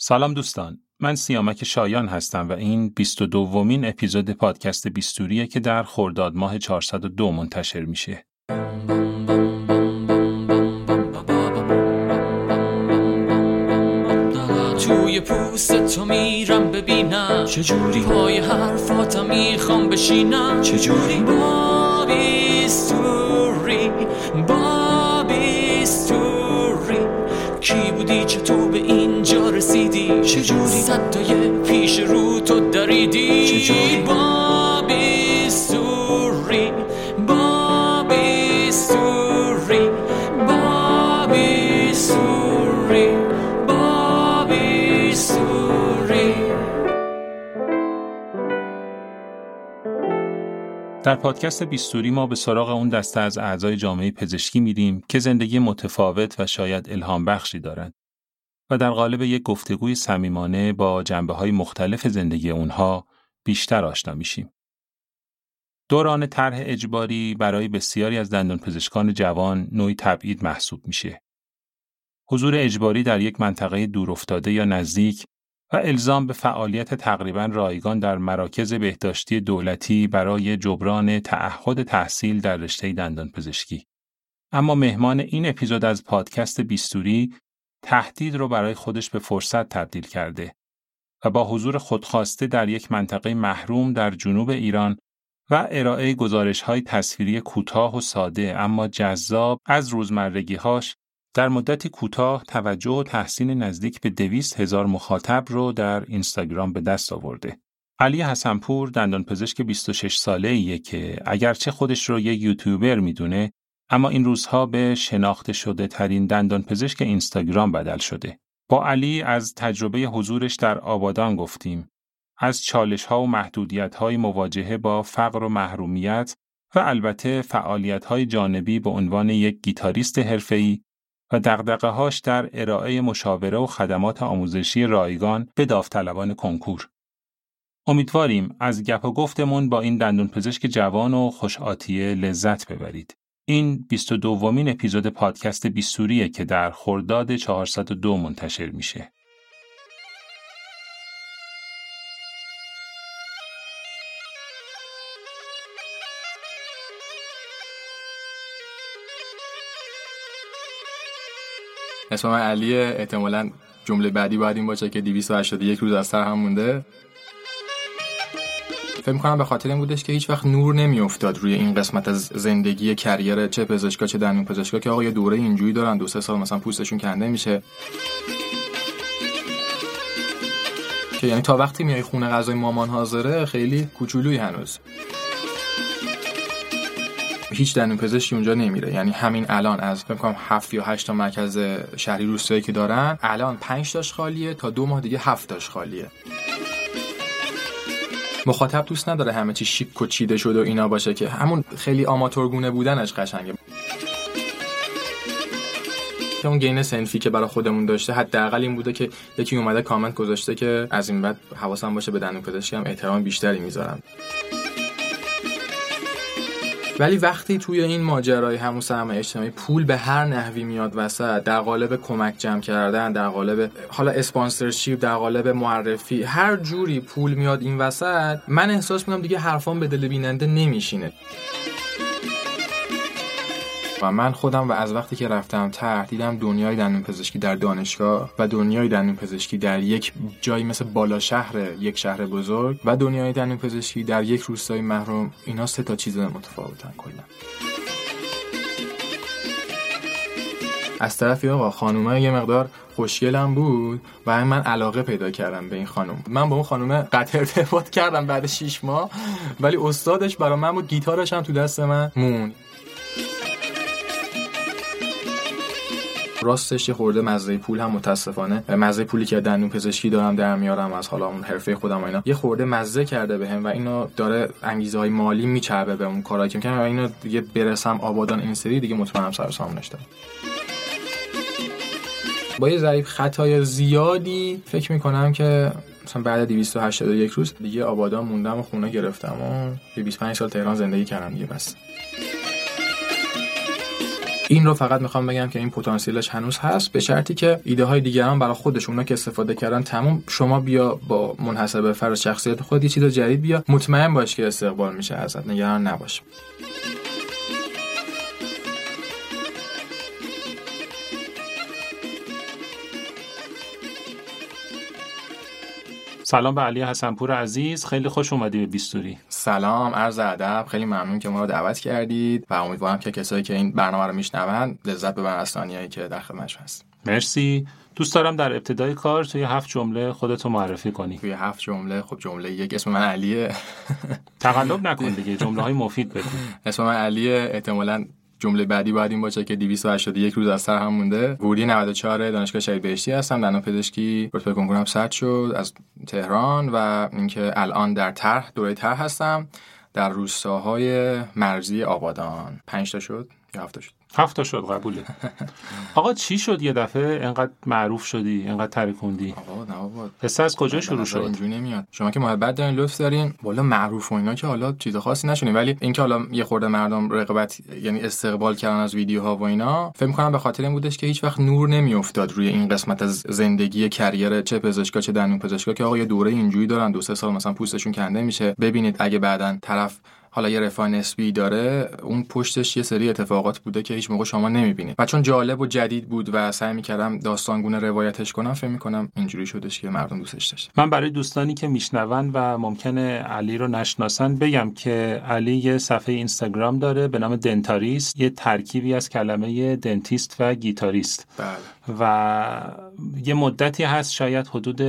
سلام دوستان. من سیامک شایان هستم و این 22 دومین اپیزود پادکست بیستوریه که در خرداد ماه 402 منتشر میشه. توی پوست تو میرم ببینم. چجوری پای حرفاتم می‌خوام بشینم. چجوری با بیستوری با بیستوری کی بودی؟ چطور؟ چجوری صدای پیش رو تو دریدی؟ چجوری؟ با بیستوری با بیستوری با بیستوری با بیستوری در پادکست بیستوری ما به سراغ اون دسته از اعضای جامعه پزشکی میریم که زندگی متفاوت و شاید الهام بخشی دارند و در قالب یک گفتگوی صمیمانه با جنبه های مختلف زندگی اونها بیشتر آشنا میشیم. دوران طرح اجباری برای بسیاری از دندان پزشکان جوان نوعی تبعید محسوب میشه. حضور اجباری در یک منطقه دورافتاده یا نزدیک و الزام به فعالیت تقریبا رایگان در مراکز بهداشتی دولتی برای جبران تعهد تحصیل در رشته دندان پزشکی. اما مهمان این اپیزود از پادکست بیستوری تهدید رو برای خودش به فرصت تبدیل کرده و با حضور خودخواسته در یک منطقه محروم در جنوب ایران و ارائه گزارش های تصویری کوتاه و ساده اما جذاب از روزمرگیهاش در مدتی کوتاه توجه و تحسین نزدیک به دویست هزار مخاطب رو در اینستاگرام به دست آورده. علی حسنپور دندانپزشک 26 ساله ایه که اگرچه خودش رو یه یوتیوبر می‌دونه اما این روزها به شناخته شده ترین دندان پزشک اینستاگرام بدل شده. با علی از تجربه حضورش در آبادان گفتیم. از چالش ها و محدودیت های مواجهه با فقر و محرومیت و البته فعالیت های جانبی به عنوان یک گیتاریست حرفه‌ای و دقدقه هاش در ارائه مشاوره و خدمات آموزشی رایگان به داوطلبان کنکور. امیدواریم از گپ و گفتمون با این دندون پزشک جوان و خوش لذت ببرید. این 22 دومین اپیزود پادکست بیستوریه که در خرداد 402 منتشر میشه. اسم من علیه احتمالا جمله بعدی باید این باشه که 281 روز از سر هم مونده فکر می‌کنم به خاطر این بودش که هیچ وقت نور نمیافتاد روی این قسمت از زندگی کریر چه پزشکا چه دندون پزشکا که آقا یه دوره اینجوری دارن دو سه سال مثلا پوستشون کنده میشه. که یعنی تا وقتی میای خونه غذای مامان حاضره خیلی کوچولوی هنوز. هیچ دندون پزشکی اونجا نمیره. یعنی همین الان از فکر کنم 7 یا 8 تا مرکز شهری روستایی که دارن الان 5 تاش خالیه تا دو ماه دیگه 7 تاش خالیه. مخاطب دوست نداره همه چی شیک و چیده شده و اینا باشه که. همون خیلی آماتورگونه بودنش قشنگه. که اون گین سنفی که برای خودمون داشته حداقل این بوده که یکی اومده کامنت گذاشته که از این بعد حواسم باشه به دندون هم احترام بیشتری می‌ذارم. ولی وقتی توی این ماجرای همون سرمایه اجتماعی پول به هر نحوی میاد وسط در قالب کمک جمع کردن در قالب حالا اسپانسرشیپ در قالب معرفی هر جوری پول میاد این وسط من احساس می‌کنم دیگه حرفام به دل بیننده نمیشینه. و من خودم و از وقتی که رفتم تر دیدم دنیای دندون پزشکی در دانشگاه و دنیای دندون پزشکی در یک جایی مثل بالا شهر یک شهر بزرگ و دنیای دندون پزشکی در یک روستای محروم اینا سه تا چیز متفاوتن کلا. از طرفی آقا خانومه یه مقدار خوشگلم بود و من علاقه پیدا کردم به این خانم من با اون خانومه قطع ارتباط کردم بعد 6 ماه ولی استادش برای من بود گیتارش هم تو دست من مون راستش یه خورده مزه پول هم متاسفانه. مزه پولی که دندون پزشکی دارم در میارم از حالا اون حرفه خودم و اینا. یه خورده مزه کرده بهم و اینو داره انگیزه های مالی میچربه به اون کارایی که می‌کنم و اینو دیگه برسم آبادان این سری دیگه مطمئنم سر سامونش دارم با یه ضریب خطای زیادی فکر می‌کنم که مثلا بعد 281 روز دیگه آبادان موندم و خونه گرفتم و 25 سال تهران زندگی کردم دیگه بس. این رو فقط می‌خوام بگم که این پتانسیلش هنوز هست به شرطی که ایده های دیگران برای خودشون که استفاده کردن تموم. شما بیا با منحصر فرض شخصیت خود یه چیز جدید بیا. مطمئن باش که استقبال میشه ازت. نگران نباش. سلام به علی حسنپور عزیز. خیلی خوش اومدی به بیستوری. سلام عرض ادب. خیلی ممنون که ما رو دعوت کردید و امیدوارم که کسایی که این برنامه رو میشنوند لذت ببرن از که در خدمتشون هست. مرسی. دوست دارم در ابتدای کار توی هفت جمله خودتو معرفی کنی. توی هفت جمله؟ خب جمله یک اسم من علیه. تقلب نکن دیگه جمله های مفید بگو. اسم من علیه. احتمالاً جمله بعدی باید این باشه که 281 روز از سر هم مونده. ورودی 94 دانشگاه شهید بهشتی هستم. دندان پزشکی رتبه کنکورم ثبت شد از تهران و اینکه الان در طرح دوره طرح هستم. در روستاهای مرزی آبادان. 5 تا شد یا 7 تا شد؟ هفت شد قبوله. آقا چی شد یه دفعه؟ انقدر معروف شدی انقدر ترکوندی آقا نه بابا. از کجا شروع شد؟ اینجوری نمیاد. شما که محبت دارین لطف دارین والا معروف و اینا که حالا چیز خاصی نشونیم ولی اینکه حالا یه خورده مردم رقابت یعنی استقبال کردن از ویدیوها و اینا فکر کنم به خاطر این بودش که هیچ وقت نور نمیافتاد روی این قسمت از زندگی کریر چه پزشکا چه دندون پزشکا که آقا یه دوره اینجوری دارن دو سه سال مثلا پوستشون کنده میشه. ببینید اگه بعدا طرف حالا یه رفاه نسبی داره اون پشتش یه سری اتفاقات بوده که هیچ موقع شما نمی‌بینید. و چون جالب و جدید بود و سعی می‌کردم داستانگونه روایتش کنم فکر می‌کنم اینجوری شدش که مردم دوستش داشت من برای دوستانی که میشنون و ممکنه علی رو نشناسن بگم که علی یه صفحه اینستاگرام داره به نام دنتاریست یه ترکیبی از کلمه دنتیست و گیتاریست. بله. و یه مدتی هست شاید حدود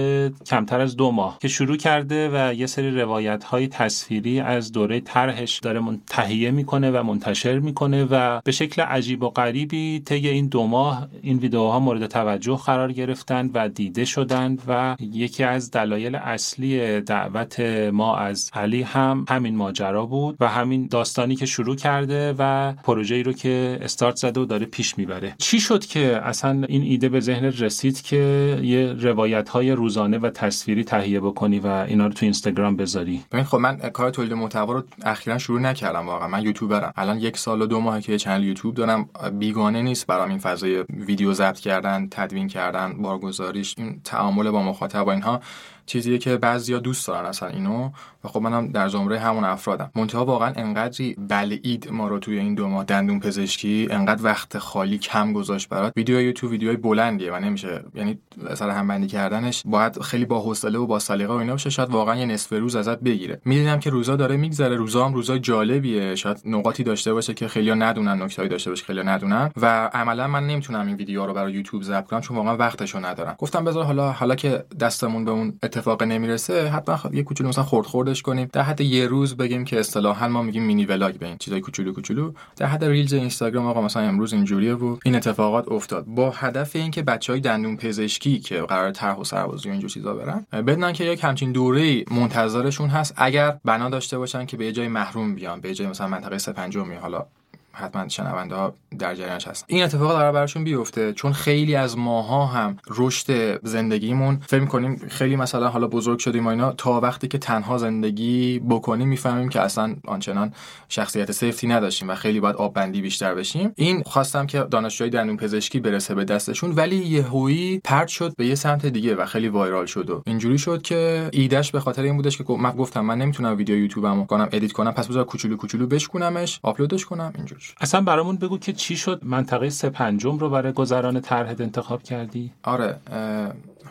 کمتر از دو ماه که شروع کرده و یه سری روایت های تصویری از دوره طرحش داره تهیه می‌کنه و منتشر می‌کنه و به شکل عجیب و غریبی طی این دو ماه این ویدیوها مورد توجه قرار گرفتن و دیده شدند و یکی از دلایل اصلی دعوت ما از علی هم همین ماجرا بود و همین داستانی که شروع کرده و پروژه ای رو که استارت زده و داره پیش می‌بره. چی شد که اصلا این ایده به ذهن رسید که یه روایت های روزانه و تصویری تهیه بکنی و اینا رو تو اینستاگرام بذاری. ببین خب من کار تولید محتوا رو اخیرا شروع نکردم واقعا. من یوتیوبرم. الان یک سال و دو ماه که چنل یوتیوب دارم بیگانه نیست برام این فضای ویدیو ضبط کردن تدوین کردن بارگذاریش این تعامل با مخاطب و اینها. چیزیه که بعضیا دوست دارن اصلا اینو و خب منم در زمره همون افرادم. منتها واقعا انقدری بلعید ما رو توی این دو ماه دندون پزشکی انقدر وقت خالی کم گذاشت برات. ویدیو یوتیوب ویدیوهای بلندیه و نمیشه یعنی سر هم بندی کردنش باید خیلی با حوصله و با سلیقه و اینا باشه شاید واقعا یه نصف روز ازت بگیره. می‌دیدم که روزا داره میگذره روزا هم روزای جالبیه. شاید نقاطی داشته باشه که خیلیا ندونن نکتهایی داشته باشه خیلیا ندونن و عملا من نمی‌تونم این ویدیو رو برای یوتیوب ضبط کنم چون واقعا وقتشو ندارم. گفتم بذار حالا حالا که دستمون به اون اتفاق نمی‌رسه حتما یه کوچولو مثلا خرد خوردش کنیم. در حد یه روز بگیم که اصطلاحا ما میگیم مینی ولاگ به این چیزای کوچولو کوچولو. در حد ریلز اینستاگرام آقا مثلا امروز اینجوریه و این اتفاقات افتاد. با هدف اینکه بچهای دندون پزشکی که قرار طرح و سربازی و اینجور چیزا برن بدونن که یک همچین دوره منتظرشون هست. اگر بنا داشته باشن که به جای محروم بیان به جای مثلا منطقه سه پنجم حالا حتما شنونده ها در جریانش هست این اتفاق داره براشون بیفته چون خیلی از ماها هم رشد زندگیمون فکر کنیم خیلی مثلا حالا بزرگ شدیم و اینا تا وقتی که تنها زندگی بکنیم می‌فهمیم که اصلا آنچنان شخصیت سفتی نداشتیم و خیلی باید آب بندی بیشتر بشیم. این خواستم که دانشجوی دندون پزشکی برسه به دستشون ولی یهویی پرت شد به یه سمت دیگه و خیلی viral شد و اینجوری شد که ایدهش به خاطر این بودش که من گفتم من نمی‌تونم ویدیو یوتیوبمو کنم edit کنم پس بذار کوچولو کوچولو بشکنمش آپلودش کنم اینجوری اصلا برامون بگو که چی شد؟ منطقه سه پنجم رو برای گذران طرحت انتخاب کردی؟ آره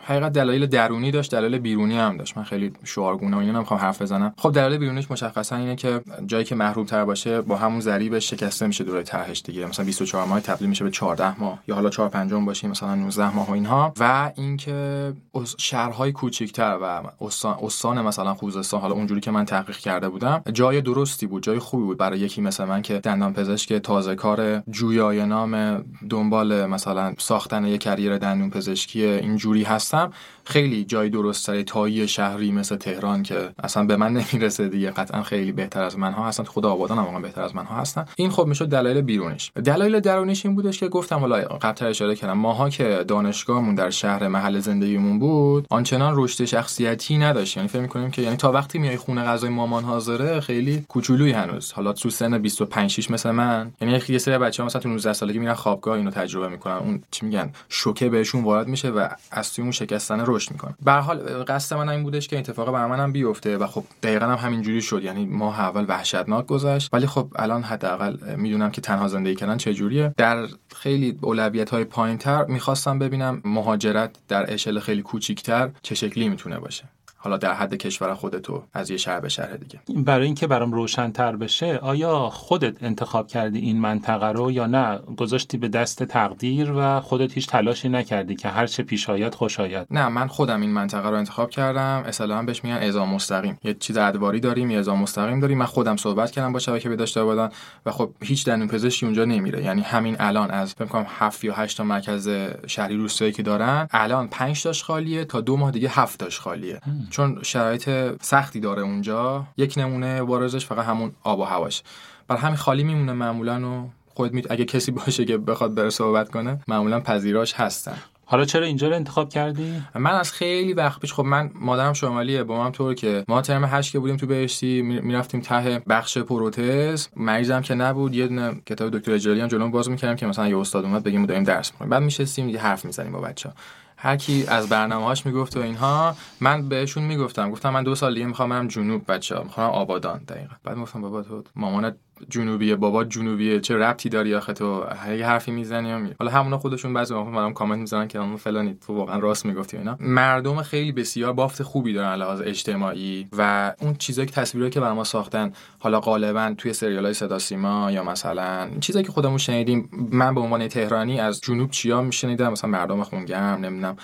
حقیقت دلایل درونی داشت دلایل بیرونی هم داشت. من خیلی شعارگونه و اینا نمی‌خوام حرف بزنم. خب دلایل بیرونیش مشخصا اینه که جایی که محروم تر باشه با همون ضریب شکسته میشه دوره طرحش دیگه. مثلا 24 ماه تبدیل میشه به 14 ماه یا حالا 4 5 باشیم مثلا 19 ماه و اینها. و اینکه شهرهای کوچیک‌تر و استان استان مثلا خوزستان حالا اونجوری که من تحقیق کرده بودم جای درستی بود جای خوبی بود. برای یکی مثل من که دندان پزشک تازه کار جویای نام دنبال مثلا ساختن یک کریر دندون پزشکی اینجوری هست. هستم خیلی جای درست تایی شهری مثل تهران که اصلا به من نمی‌رسه دیگه. قطعا خیلی بهتر از منها هستن. خود آبادان هم بهتر از منها هستن. این خب می‌شد دلایل بیرونش. دلایل درونیش این بودش که گفتم حالا قبل اشاره کردم ماها که دانشگاهمون در شهر محل زندگیمون بود آنچنان رشد شخصیتی نداشت. یعنی فکر می‌کنیم که یعنی تا وقتی میای خونه غذای مامان حاضره خیلی کوچولوی هنوز. حالا تو سن 25 6 مثل من. یعنی یه سری بچه‌ها مثلا تو 19 سالگی میرن خوابگاه اینو تجربه می‌کنن. اون چی میگن؟ شوکه بهشون وارد میشه و از توی اون شکستن رشد می‌کنه. به حال قصد من این بودش که اتفاق بر منم بیفته و خب دقیقا هم همینجوری شد. یعنی ماه اول وحشتناک گذشت. ولی خب الان حداقل می‌دونم که تنها زندگی کردن چه جوریه. در خیلی اولویت های پایینتر می‌خواستم ببینم مهاجرت در اشل خیلی کوچیکتر چه شکلی می‌تونه باشه. حالا در حد کشور خودتو از یه شهر به شهر دیگه. برای اینکه برام روشنتر بشه آیا خودت انتخاب کردی این منطقه رو یا نه؟ گذاشتی به دست تقدیر و خودت هیچ تلاشی نکردی که هر چه پیش آید خوش آید؟ نه من خودم این منطقه رو انتخاب کردم. اصلا بهش میگن ازام مستقیم. یه چیز ادواری داریم یه ازام مستقیم داریم. من خودم صحبت کردم با شبکه بهداشت آبادان و خب هیچ دندون پزشکی اونجا نمیره. یعنی همین الان از فکر کنم 7 یا 8 تا مرکز شهری روستایی که دارن الان 5 تاش خالیه تا دو ماه دیگه 7 تاش خالیه. چون شرایط سختی داره اونجا یک نمونه بارزش فقط همون آب و هواش. برای همین خالی میمونه معمولا و خود می... اگه کسی باشه که بخواد بره صحبت کنه معمولا پذیراش هستن. حالا چرا اینجا رو انتخاب کردی؟ من از خیلی وقت پیش خب من مادرم شمالیه با من طور که ما ترم هشت که بودیم تو بهشتی می‌رفتیم ته بخش پروتز. مریضم که نبود یه دونه کتاب دکتر اجلالی هم جلوم باز می‌کردم که مثلا یه استاد اومد بگیم داریم درس می‌کنیم بعد میشستیم یه حرف می‌زنیم با بچه‌ها. هر کی از برنامه‌هاش می‌گفت و اینها من بهشون می‌گفتم. گفتم من دو سال دیگه می‌خوام برم جنوب بچه‌ها. می‌خوام آبادان دقیقا. بعد گفتم بابا تو مامانت جنوبیه بابا جنوبیه چه ربطی داری آخه تو؟ یه حرفی می‌زنی می حالا همونا خودشون بعضی موقع برام کامنت می‌زنن که اون فلانی تو واقعا راست می‌گفتی اینا. مردم خیلی بسیار بافت خوبی دارن لحاظ اجتماعی و اون چیزایی که تصویری که برای ما ساختن حالا غالبا توی سریال های صدا سیما یا مثلا چیزایی که خودمون شنیدیم من به عنوان تهرانی از جنوب چیا میشنیدم؟ مثلا مردم خونگرم نمی‌دونم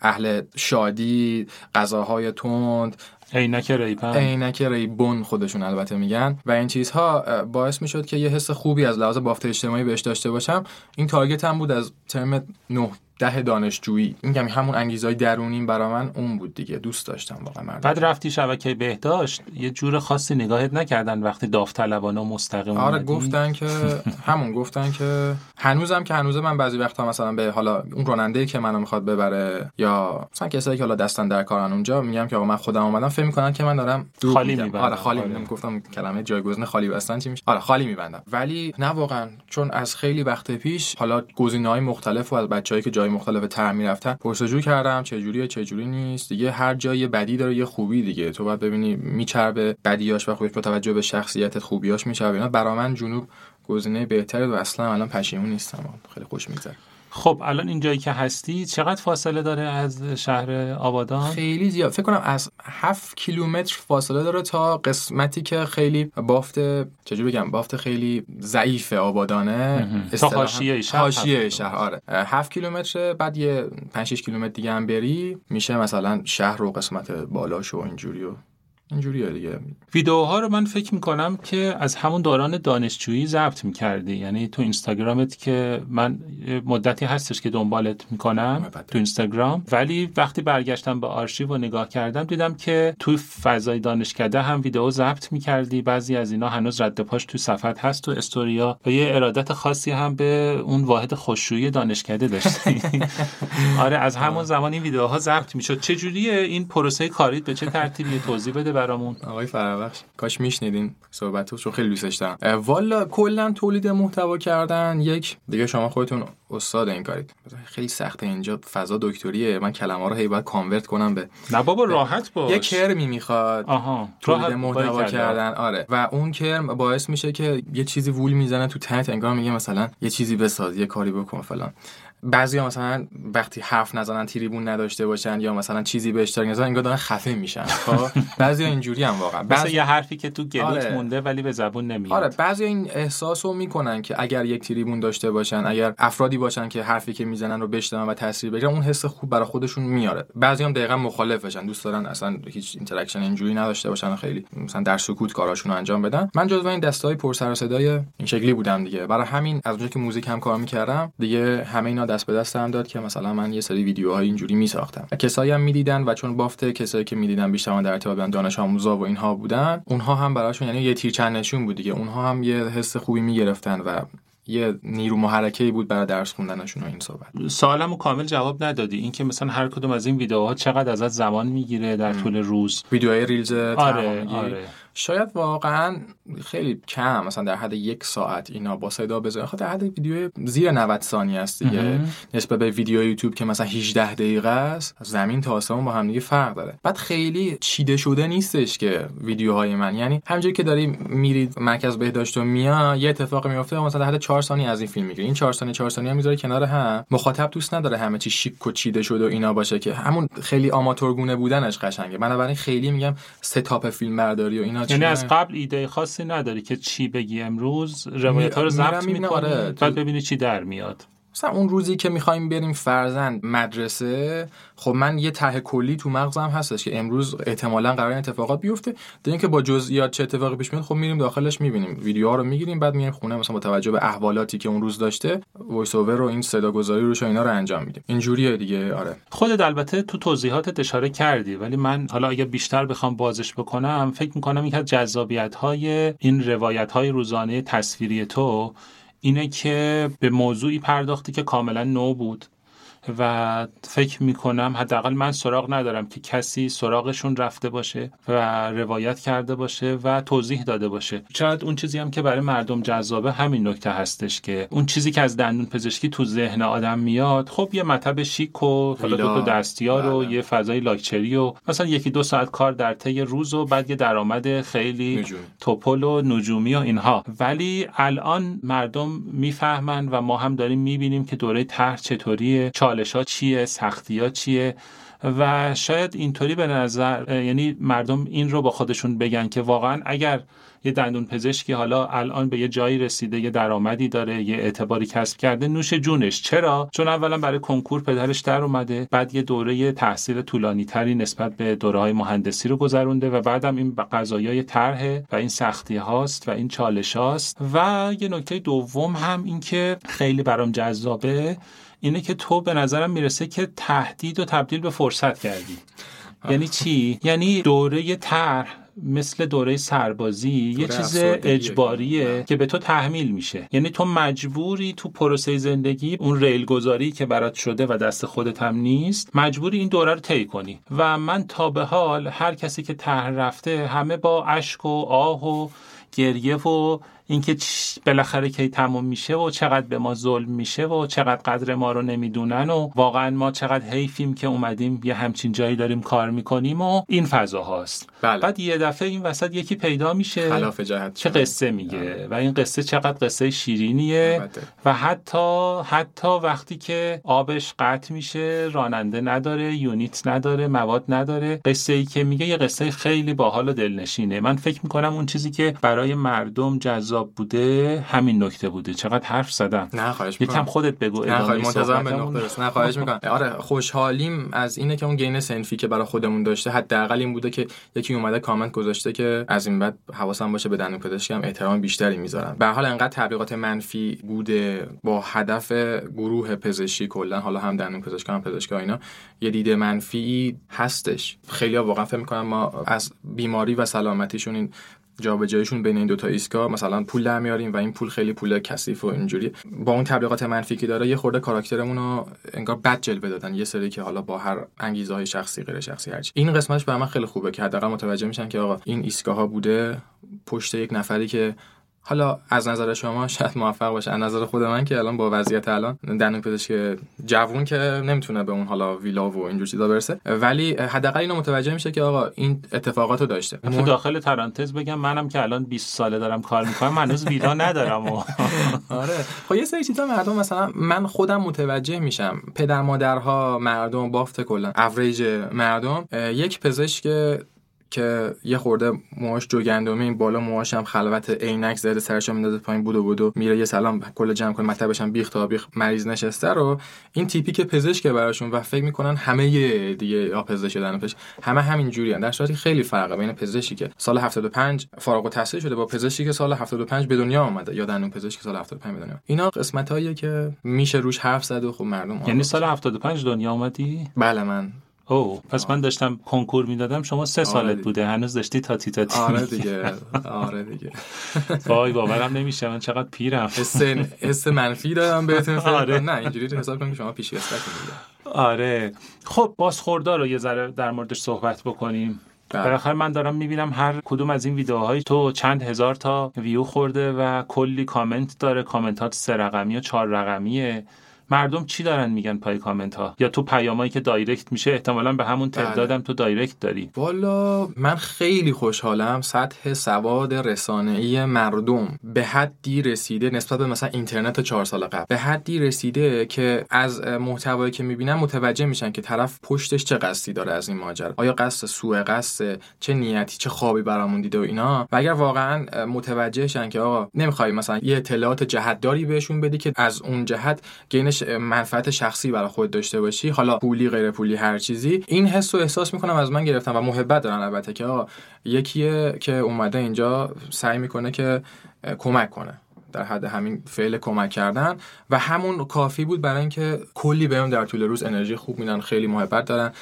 اهل شادی غذاهای تند عینک ریپن عینک ریبون خودشون البته میگن. و این چیزها باعث می‌شد که یه حس خوبی از لحاظ بافت اجتماعی بهش داشته باشم. این تارگت هم بود از ترم 9 ده دانشجویی. میگم همون انگیزهای درونیم برا من اون بود دیگه. دوست داشتم واقعا مردم. بعد رفتی شبکه بهداشت یه جور خاصی نگاهت نکردن وقتی داوطلبانه مستقیم آره گفتن که همون گفتن که هنوزم که هنوز من بعضی وقتا مثلا به حالا اون راننده که منو می‌خواد ببره یا مثلا کسایی که حالا دستن در کارن اونجا میگم که آقا من خودم اومدم فکر می‌کنن که من دارم خالی میبندم. آره خالی آره. میبندم. گفتم کلمه جایگزین خالی بستن چی میشه؟ آره خالی میبندم. ولی نه واقعا. چون از خیلی وقت پیش حالا گزینه‌های مختلف و از بچه‌ای که جای مختلف تعمیر می‌رفتن. پرسجو کردم چه جوریه چه جوری نیست. دیگه هر جای بدی داره یه خوبی دیگه. تو باید ببینی میچربه بدیاش و خوبیش با توجه به شخصیتت خوبیاش میچربه. اینا برا من جنوب گزینه بهتره و اصلا الان پشیمون نیستم. خیلی خوش میگذره. خب الان اینجایی که هستی چقدر فاصله داره از شهر آبادان؟ خیلی زیاد. فکر کنم از 7 کیلومتر فاصله داره تا قسمتی که خیلی بافت چجوری بگم بافت خیلی ضعیف آبادانه. تا حاشیه شهر حاشیه شهر آره. 7 کیلومتر بعد یه 5 6 کیلومتر دیگه هم بری میشه مثلا شهر و قسمت بالاش و اینجوری و اینجوریه دیگه. ویدیوها رو من فکر می‌کنم که از همون دوران دانشجویی ضبط می‌کردی. یعنی تو اینستاگرامت که من مدتی هستش که دنبالت می‌کنم تو اینستاگرام. ولی وقتی برگشتم به آرشیو و نگاه کردم دیدم که تو فضای دانشکده هم ویدیو ضبط می‌کردی. بعضی از اینا هنوز رد پاش تو صفحت هست تو استوریا و یه ارادت خاصی هم به اون واحد خوشویی دانشکده داشتی. آره از همون زمان این ویدیوها ضبط می‌شد. چه جوریه این پروسه کاریت؟ به چه ترتیبی توضیح بده برامون. آقای فربخش کاش میشنیدین صحبتو چون خیلی دوستش دارم. والا کلا تولید محتوا کردن یک دیگه شما خودتون استاد این کارید. خیلی سخته اینجا فضا دکتریه. من کلمه رو هی باید کانورت کنم به نه بابا راحت باش. یه کرمی می‌خواد. آها تولید محتوا کردن. آره. و اون کرم باعث میشه که یه چیزی وول می‌زنه تو تنت انگار میگه مثلا یه چیزی بساز یه کاری بکن فلان. بعضی ها مثلا وقتی حرف نزنن تریبون نداشته باشن یا مثلا چیزی به اشتراک نذارن انگار دارن خفه میشن. خب؟ بعضی ها اینجوری هم واقعا. بعضی یه حرفی که تو گلوت آره. مونده ولی به زبون نمیاد. آره بعضی این احساس رو می‌کنن که اگر یک تریبون داشته باشن اگر افرادی باشن که حرفی که می‌زنن رو بشنون و تاثیر بگیرن اون حس خوب برای خودشون میاره. بعضی هم دقیقا مخالفشن دوست دارن اصلا هیچ interaction اینجوری نداشته باشن خیلی مثلا در سکوت کاراشون رو انجام بدن. من جزو این دستای پر سر و صدای این شکلی بودم دیگه. برای همین از اونجایی که موزیک هم کار می‌کردم دیگه همه اینا دست به دستم داد که مثلا من یه سری ویدیوهای اینجوری میساختم. کسایی هم می‌دیدن و چون بافت کسایی که می‌دیدن بیشتر در ارتباط دانش آموزا و اینها بودن اونها هم براشون یعنی یه تیر چند نشون بود دیگه. اونها هم یه حس خوبی می‌گرفتن و یه نیرو محرکه بود برای درس خوندنشون و این صحبت. سوالمو کامل جواب ندادی. اینکه مثلا هر کدوم از این ویدیوها چقدر ازت زمان می‌گیره در طول روز؟ ویدیوهای ریلز آره آره. شاید واقعا خیلی کم مثلا در حد یک ساعت اینا با صدا بذاره خب در حد ویدیو زیر 90 ثانیه است دیگه. نسبت به ویدیو یوتیوب که مثلا 18 دقیقه است زمین تا آسمون با هم دیگه فرق داره. بعد خیلی چیده شده نیستش که ویدیوهای من. یعنی همونجوری که داری میرید مرکز بهداشت و میا یه اتفاق میفته مثلا در حد 4 ثانیه از این فیلم می‌گیره این 4 ثانیه 4 ثانیه می‌ذاره کنار هم. مخاطب دوست نداره همه چی شیک و چیده شده و اینا باشه که. همون خیلی آماتورگونه بودنش قشنگه. بنابراین خیلی میگم setup فیلم برداری و اینا یعنی از قبل ایده خاصی نداری که چی بگی امروز روایت ها رو ضبط می‌کنی آره. بعد ببینی چی در میاد مثلا اون روزی که می‌خوایم بریم فرزند مدرسه خب من یه ته کلی تو مغزم هستش که امروز احتمالا قرار اتفاقات بیفته. در که با جزئیات چه اتفاقی پیش میاد خب میریم داخلش می‌بینیم. ویدیوها رو می‌گیریم بعد میایم خونه مثلا با توجه به احوالاتی که اون روز داشته voice over رو این صدا گذاری روش اینا رو انجام میدیم. اینجوریه دیگه آره. خودت البته تو توضیحات اشاره کردی ولی من حالا اگه بیشتر بخوام بازش بکنم فکر می‌کنم یکی از جذابیت های این روایت های روزانه تصویری تو اینه که به موضوعی پرداختی که کاملا نو بود. و فکر می‌کنم حداقل من سراغ ندارم که کسی سراغشون رفته باشه و روایت کرده باشه و توضیح داده باشه. شاید اون چیزی هم که برای مردم جذابه همین نکته هستش که اون چیزی که از دندون پزشکی تو ذهن آدم میاد خب یه مطب شیک و حالا تو دستیار و بله. یه فضای لاکچری و مثلا یکی دو ساعت کار در طی روز و بعد یه درآمد خیلی توپل و نجومی و اینها. ولی الان مردم می‌فهمن و ما هم داریم می‌بینیم که دوره طرح چطوریه. چالش ها چیه؟ سختی ها چیه؟ و شاید اینطوری به نظر یعنی مردم این رو با خودشون بگن که واقعا اگر یه دندون پزشکی حالا الان به یه جایی رسیده یه درآمدی داره یه اعتباری کسب کرده نوش جونش. چرا؟ چون اولا برای کنکور پدرش در اومده بعد یه دوره تحصیل طولانی تری نسبت به دوره های مهندسی رو گذرونده و بعدم این قضایای طرح و این سختی هاست و این چالش هاست. و یه نکته دوم هم این که خیلی برام جذابه اینه که تو به نظرم می‌رسه که تهدید و تبدیل به فرصت کردی. یعنی چی؟ یعنی دوره طرح مثل دوره سربازی یه چیز اجباریه که به تو تحمیل میشه. یعنی تو مجبوری تو پروسه زندگی اون ریل گذاری که برات شده و دست خودت هم نیست مجبوری این دوره رو طی کنی. و من تا به حال هر کسی که طرح رفته همه با اشک و آه و گریه و اینکه بالاخره کی تموم میشه و چقدر به ما ظلم میشه و چقدر قدر ما رو نمی‌دونن و واقعا ما چقدر حیفیم که اومدیم یه همچین جایی داریم کار می‌کنیم و این فضا هاست. بله. بعد یه دفعه این وسط یکی پیدا میشه. خلاف جهت چه قصه میگه؟ بله. و این قصه چقدر قصه شیرینیه و حتی حتی وقتی که آبش قطع میشه راننده نداره یونیت نداره مواد نداره. قصه ای که میگه یه قصه خیلی باحال و دلنشینه. من فکر می‌کنم اون چیزی که برای مردم جذاب جذاب بوده همین نکته بوده. چقدر حرف زدم نه خواهش می‌کنم. یکم خودت بگو نه خواهش منتظرم نه خواهش می‌کنم. آره خوشحالیم از اینه که اون گین سنفی که برای خودمون داشته حداقل این بوده که یکی اومده کامنت گذاشته که از این بعد حواسم باشه به دندون پزشکی هم احترام بیشتری می‌ذارم. به حال انقدر تبلیغات منفی بوده با هدف گروه پزشکی کلا حالا هم دندون پزشکی هم اینا یه دیده منفی هستش. خیلی واقعا فکر می‌کنم ما از بیماری و سلامتیشون این جابجاییشون بین این دو تا ایستگاه مثلا پول در میاریم و این پول خیلی پول کثیف و اینجوری. با اون تبلیغات منفی که داره یه خورده کاراکترمون رو انگار بد جلوه دادن. یه سری که حالا با هر انگیزه های شخصی غیر شخصی هرچی. این قسمتش به من خیلی خوبه که حداقل متوجه میشن که آقا این ایستگاه ها بوده پشت یک نفری که حالا از نظر شما شاید موفق باشه. از نظر خود من که الان با وضعیت الان دندون پزشک جوون که نمی‌تونه به اون حالا ویلا و اینجور چیزا برسه. ولی حداقل اینو متوجه میشه که آقا این اتفاقات رو داشته. تو داخل ترانتز بگم منم که الان 20 ساله دارم کار می‌کنم هنوز ویلا ندارم. و آره. خب یه سری چیزا مردم مثلا من خودم متوجه میشم. پدر مادرها مردم بافت کلا اوریج مردم یک پزشک که یه خورده موهاش جوگندمه این بالا موهاش هم خلوت عینک زده سرش میندازه پایین بودو بودو میره یه سلام کل جمع کنه مطلبش هم بیخ تا بیخ مریض نشسته رو. این تیپی که پزشک براشون و فکر می‌کنن همه یه دیگه یا پزشک شدن پش. همه همین جوریان در صورتی خیلی فرقه بین پزشکی که سال 75 فارغ التحصیل شده با پزشکی که سال 75 به دنیا اومده یا دندون پزشک سال 75 به دنیا. اینا قسمتاییه که میشه روش حرف زد و خب مردم یعنی سال 75 دنیا اومدی؟ بله من او پس من داشتم کنکور می‌دادم شما سه سالت آره بوده هنوز داشتی تاتی تاتی آره دیگه آره دیگه. وای باورم نمیشه من چقدر پیرم. حس حس منفی دادم بهتون آره. نه اینجوری حساب کنید شما پیش آره. خب بازخوردار رو یه ذره در موردش صحبت بکنیم. بله. بالاخره من دارم می‌بینم هر کدوم از این ویدیوهای تو چند هزار تا ویو خورده و کلی کامنت داره. کامنتات سه رقمی و چهار رقمیه. مردم چی دارن میگن پای کامنت ها یا تو پیامایی که direct میشه احتمالا به همون بله. تعدادم تو direct داری. والا من خیلی خوشحالم سطح سواد رسانه‌ای مردم به حدی رسیده نسبت به مثلا اینترنت چهار سال قبل. به حدی رسیده که از محتوایی که می‌بینن متوجه میشن که طرف پشتش چه قصدی داره از این ماجرا. آیا قصد سوء قصد چه نیتی چه خوابی برامون دیده و اینا. و اگر واقعا متوجهشن که آقا نمی‌خوای مثلا یه اطلاعات جهتداری بهشون بدی که از اون جهت گینش منفعت شخصی برای خود داشته باشی حالا پولی غیر پولی هر چیزی این حس و احساس می‌کنم از من گرفتم و محبت دارن البته که آقا یکیه که اومده اینجا سعی می‌کنه که کمک کنه. در حد همین فعل کمک کردن و همون کافی بود برای اینکه کلی بهم در طول روز انرژی خوب میدن خیلی محبت دارن.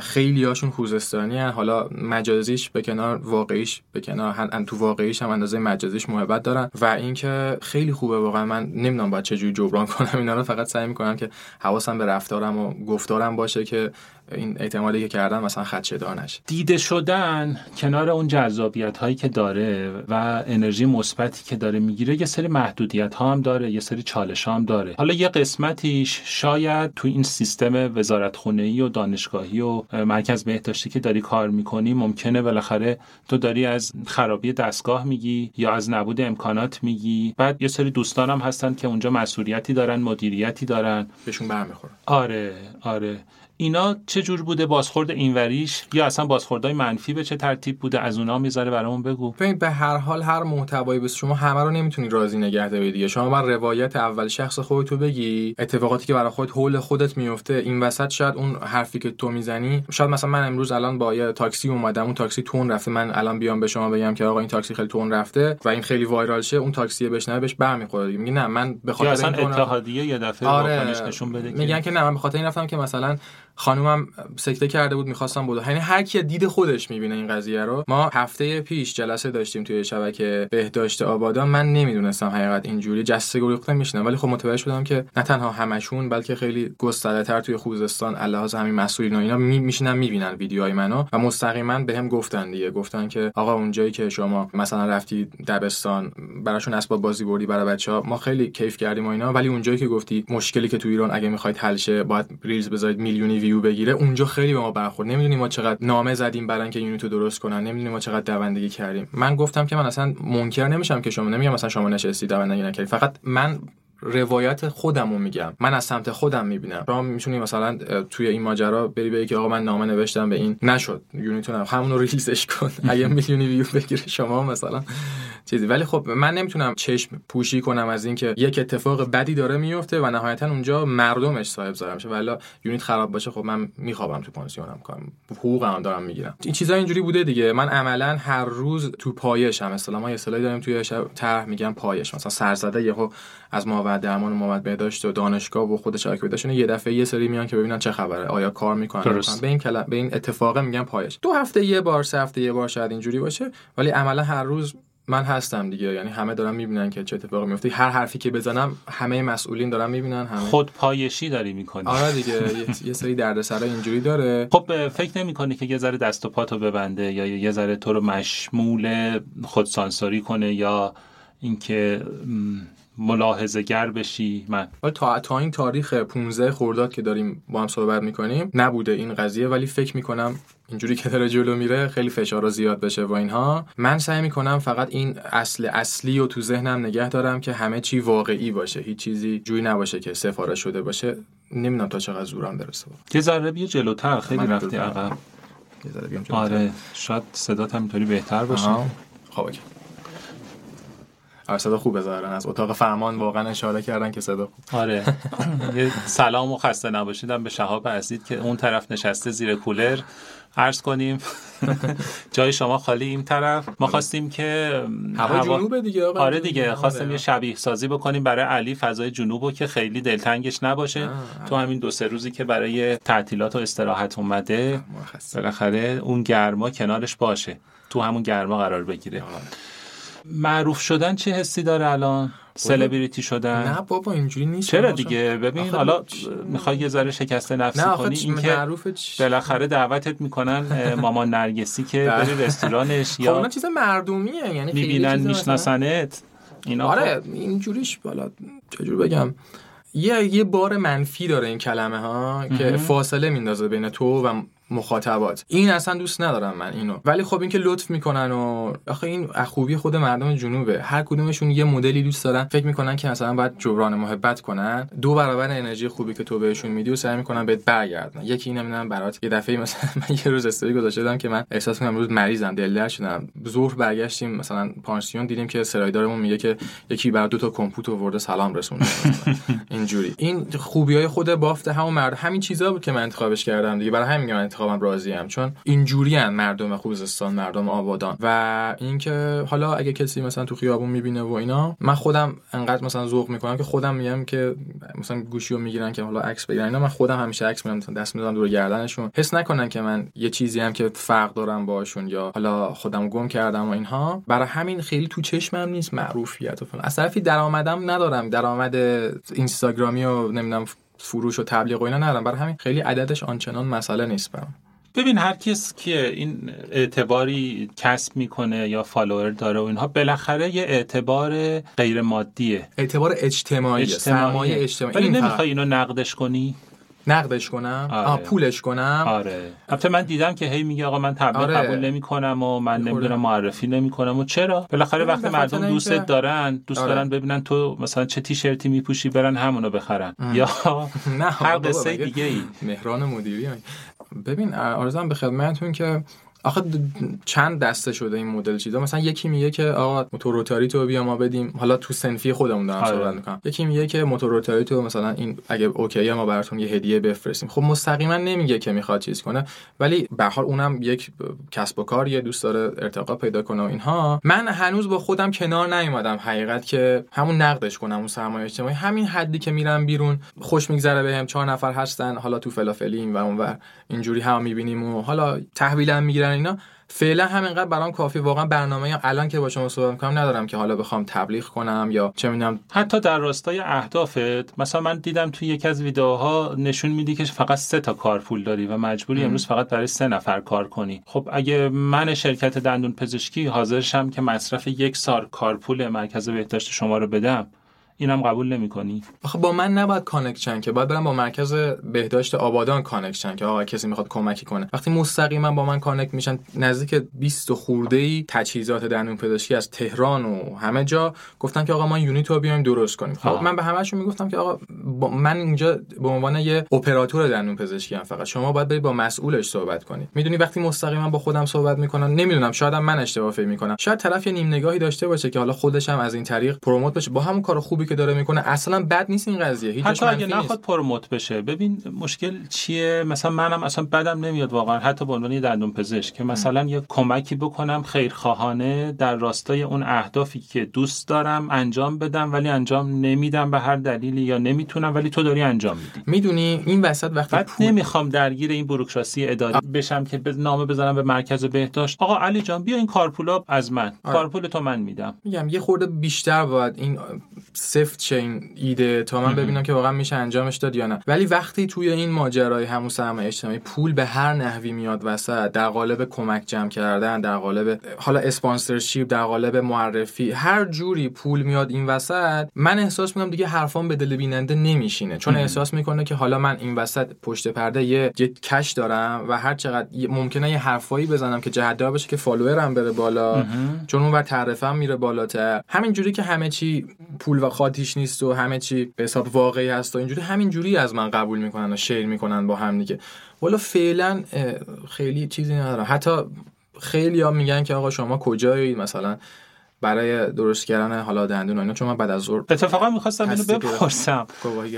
خیلی هاشون خوزستانی هن. حالا مجازیش به کنار واقعیش به کنار. هم تو واقعیش هم اندازه مجازیش محبت دارن. و اینکه خیلی خوبه واقعا. من نمی‌دونم باید چجوری جبران کنم اینا رو. فقط سعی می‌کنم که حواسم به رفتارم و گفتارم باشه که این اعتمادی که کردن مثلا خدشه دانش. دیده شدن کنار اون جذابیت هایی که داره و انرژی مثبتی که داره می‌گیره یه سری محدودیت ها هم داره یه سری چالش ها هم داره. حالا یه قسمتیش شاید تو این سیستم وزارت ای و دانشگاهی و مرکز بهداشتی که داری کار می‌کنی ممکنه بالاخره تو داری از خرابی دستگاه میگی یا از نبود امکانات میگی. بعد یه سری دوستانم هستن که اونجا مسئولیتی دارن مدیریتی دارن. بهشون برمیخوره. آره آره. اینا چه جور بوده بازخورد اینوریش؟ یا اصلا بازخوردهای منفی به چه ترتیب بوده؟ از اونها می‌ذاره برامون بگو. ببین به هر حال هر محتوایی بس شما همه رو نمی‌تونی راضی نگه داری دیگه. شما بر روایت اول شخص خودتو بگی اتفاقاتی که برای خودت حول خودت میفته این وسط شاید اون حرفی که تو می‌زنی شاید مثلا من امروز الان با یه تاکسی اومدم اون تاکسی تون رفته. من الان بیام به شما بگم که آقا این تاکسی خیلی تون رفته و این خیلی وایرال شه اون تاکسی بشنوه بهش برمیخوره میگه نه من به خاطر اتحادیه یه دفعه آره. نشون بده میگن که نه من به خاطر این رفتم که مثلا خانومم سکته کرده بود می‌خواستم بود یعنی هر کی دید خودش می‌بینه این قضیه رو. ما هفته پیش جلسه داشتیم توی شبکه بهداشت آبادان. من نمی‌دونستم حقیقت اینجوری جسته گریخته میشنم ولی خب متوجه شدم که نه تنها همشون بلکه خیلی گسترده تر توی خوزستان الهاز همین مسئولین و اینا میشینن می‌بینن ویدیوهای منو و مستقیما بهم گفتن دیگه. گفتن که آقا اونجایی که شما مثلا رفتی دبستان براشون اسباب بازی بردی برای بچه ها ما خیلی کیف کردیم و اینا. ولی اونجایی که گفتی مشکلی که تو ایران اگه می‌خواید حل شه باید reels بذارید میلیونی ویو بگیره اونجا خیلی به ما برخورد. نمی‌دونیم ما چقدر نامه زدیم برای اینکه unit و درست کنن نمی‌دونیم ما چقدر دوندگی کردیم. من گفتم که من اصلا منکر نمیشم که شما نمیگم مثلا شما نشستی دوندگی نکردی فقط من روایت خودم رو میگم. من از سمت خودم می‌بینم. شما می‌تونی مثلا توی این ماجرا بری بگی که آقا من نامه نوشتم به این نشد. unit تون همون رو reels ش کن. اگه میلیونی ویو بگیره شما مثلا چیزی. ولی خب من نمی‌تونم چشم پوشی کنم از اینکه یک اتفاق بدی داره میفته و نهایتا اونجا مردمش صاحب ضرر میشه. ولی یونیت خراب باشه خب من میخوابم تو پانسیونم کنم حقوقم دارم می‌گیرم. این چیزا اینجوری بوده دیگه. من عملا هر روز تو پایشم. اصلا ما یه اصطلاحی داریم توی طرح میگم پایش. مثلا سرزده یهو از ما درمان و بهداشت و دانشگاه و خود شبکه بهداشت یه دفعه یه سری میان که ببینن چه خبره. آیا کار می‌کنن؟ به این کلا به این اتفاق میگن پایش. دو هفته یه بار سه هفته یه بار شاید اینجوری باشه. ولی عملا هر روز من هستم دیگه. یعنی همه دارن می‌بینن که چه اتفاقی میفته هر حرفی که بزنم همه مسئولین دارن می‌بینن همه. خود پایشی داری می‌کنی. آره دیگه. یه سری دردسرا اینجوری داره. خب فکر نمی‌کنی که یه ذره دست و پاتو ببنده یا یه ذره تو رو مشمول خودسانسوری کنه یا اینکه ملاحظه گر بشی. من تا تا این تاریخ 15 خرداد که داریم با هم صحبت می‌کنیم نبوده این قضیه ولی فکر می‌کنم اینجوری که داره جلو میره خیلی فشار زیاد بشه و اینها. من سعی می‌کنم فقط این اصل اصلی و تو ذهنم نگه دارم که همه چی واقعی باشه. هیچ چیزی جوی نباشه که سفارش شده باشه. نمی‌دونم تا چقدر زورم برسه یه ذره بیا جلوتر خیلی رفتی عقب. آره شاید صدات هم اینطوری بهتر باشه. خب آره صدا خوب بذارن از اتاق فرمان واقعا اشاره کردن که صدا خوب. آره. یه سلام و خسته نباشیدم به شهاب عزیز که اون طرف نشسته زیر کولر. عرض کنیم. جای شما خالی این طرف. ما خواستیم که هوا جنوب دیگه آره دیگه. خواستیم یه شبیه سازی بکنیم برای علی فضای جنوبو که خیلی دلتنگش نباشه. تو همین دو سه روزی که برای تعطیلات و استراحت اومده بالاخره اون گرما کنارش باشه. تو همون گرما قرار بگیره. معروف شدن چه حسی داره الان؟ سلبریتی شدن؟ نه بابا اینجوری نیست. چرا دیگه؟ ببین حالا می‌خوای یه ذره شکست نفسی کنی این که بالاخره دعوتت می‌کنن مامان نرگسی که بله. بری رستورانش یا خب چیز مردمیه یعنی می‌بینن میشناسنت؟ اینا آره خب. اینجوریش بالا چجور بگم. یه یه بار منفی داره این کلمه ها که فاصله میندازه بین تو و مخاطبات. این اصلا دوست ندارم من اینو. ولی خب اینکه لطف می‌کنن و آخه این خوبی خود مردم جنوبه. هر کدومشون یه مدلی دوست دارن. فکر می‌کنن که مثلا باید جبران محبت کنن. دو برابر انرژی خوبی که تو بهشون میدی و سعی می‌کنن بهت برگردن. یکی نمی‌دونم برات یه دفعه مثلا من یه روز استوری گذاشته که من احساس کنم روز مریضم دلدر شدم. ظهر برگشتیم مثلا پانسیون دیدیم که سرایدارمون میگه که یکی بر دو تا کمپوت آورده سلام رسونده اینجوری. این خوبی های خود بافت همون مرد. همین چیزا بود که من انتخابش کردم دیگه. برای همین من انتخابم راضیم. چون اینجوری هم مردم خوزستان مردم آبادان. و اینکه حالا اگه کسی مثلا تو خیابون می‌بینه و اینا من خودم انقدر مثلا ذوق می‌کنم که خودم میگم که مثلا گوشیو می‌گیرن که حالا عکس بگیرن اینا من خودم همیشه عکس می‌گیرم دست می‌ذارم دور گردنشون. حس نکنن که من یه چیزی هم که فرق دارم باشون یا حالا خودم گم کردم و اینها. برای همین خیلی تو چشمم نیست معروفیت و فلان. از طرفی درآمدم ندارم. درآمد اینستاگرامی و نمی‌دونم فروش و تبلیغ و اینا ندارم. برای همین خیلی عددش آنچنان مسئله نیست برام. ببین هر کس که این اعتباری کسب می‌کنه یا فالوور داره و اینها بالاخره یه اعتبار غیر مادیه اعتبار اجتماعی سرمایه اجتماعی. ولی نمی‌خوای اینو نقدش کنی. نقدش کنم؟ آره. آه پولش کنم؟ آره. البته من دیدم که هی میگه آقا من تبلیغ آره. قبول نمی کنم و من نمی‌دونم معرفی نمی کنم و چرا؟ بالاخره وقتی مردم دوستت دارن دوست آره. دارن ببینن تو مثلا چه تیشرتی میپوشی برن همونو بخرن. یا هر قصه دیگه ای مهران مدیری. ببین عرضم به خدمتتون که آخه چند دسته شده این مدل چیزا؟ مثلا یکی میگه که آقا موتور rotary تو بیا ما بدیم. حالا تو صنفی خودمون دارم آره. صحبت می‌کنم. یکی میگه که موتور rotary تو مثلا این اگه OK ما براتون یه هدیه بفرستیم. خب مستقیما نمیگه که می‌خواد چیز کنه. ولی به حال اونم یک کسب و کار یه دوست داره ارتقا پیدا کنه و اینها. من هنوز با خودم کنار نیومدم. حقیقت که همون نقدش کنم اون سرمایه اجتماعی. همین حدی که میرم بیرون خوش میگذره بهم. چهار نفر هستن. حالا تو فلافلی این و اونور اینجوری هم می‌بینیم و حالا تحویلم می‌گیرن. اینا فعلا همینقدر برام کافی. واقعا برنامه الان که با شما صحبت می‌کنم ندارم که حالا بخوام تبلیغ کنم یا چه می‌دونم. حتی در راستای اهدافت مثلا من دیدم توی یکی از ویدیوها نشون میدی که فقط سه تا carpule داری و مجبوری امروز فقط برای سه نفر کار کنی. خب اگه من شرکت دندون پزشکی حاضرشم که مصرف یک سال carpule مرکز بهداشت شما رو بدم اینم قبول نمی‌کنی. آخه با من نباید connection که باید برم با مرکز بهداشت آبادان connection که آقا کسی می‌خواد کمکی کنه. وقتی مستقیما با من connect میشن نزدیک 20 خورده ای تجهیزات دندون پزشکی از تهران و همه جا گفتن که آقا ما unit رو بیایم درست کنیم. خب من به همهشون می‌گفتم که آقا من اینجا به عنوان یه اپراتور دندون پزشکی هم فقط. شما باید برید با مسئولش صحبت کنید. می‌دونی وقتی مستقیما با خودم صحبت می‌کنن نمی‌دونم شاید من اشتباه فکر می‌کنم. شاید طرف یه نیم نگاهی داشته باشه که حالا خودش هم از این طریق promote بشه. با همون کار خوبی که داره می‌کنه اصلا بد نیست این قضیه هیچ حتی اگه نخواد پروموت بشه. ببین مشکل چیه؟ مثلا منم اصلا بدم نمیاد واقعا حتی به عنوان دندون پزشک که مثلا یه کمکی بکنم خیرخواهانه در راستای اون اهدافی که دوست دارم انجام بدم ولی انجام نمیدم به هر دلیلی یا نمی‌تونم ولی تو داری انجام میدی. می‌دونی این وسط وقتی پول... نمی‌خوام درگیر این بوروکراسی اداری بشم که نامه بزنم به مرکز بهداشت. آقا علی جان بیا این کارپولا از من. آره. کارپول تو من میدم. میگم یه خورده بیشتر باید این سفت این ایده تا من ببینم که واقعا میشه انجامش داد یا نه. ولی وقتی توی این ماجرای همون سرمایه اجتماعی پول به هر نحوی میاد وسط در قالب کمک جمع کردن در قالب حالا اسپانسرشیپ در قالب معرفی هر جوری پول میاد این وسط من احساس می‌کنم دیگه حرفام به دل بیننده نمیشینه. چون احساس می‌کنه که حالا من این وسط پشت پرده یه, یه کش دارم و هر چقدر ممکنه یه حرفایی بزنم که جهتدار بشه که فالوورم بره بالا. چون اون وقت تعرفم میره بالاتر. همین جوری که همه چی پول و خاطیش نیست و همه چی به حساب واقعی هست و اینجوری. همین جوری از من قبول می‌کنن و شیر می‌کنن با هم دیگه. والا فعلا خیلی چیزی ندارم. حتی خیلی ها میگن که آقا شما کجایی؟ مثلا برای درست کردن حالا دندون اینا چون من بعد از ظهر اتفاقا می‌خواستم اینو بپرسم.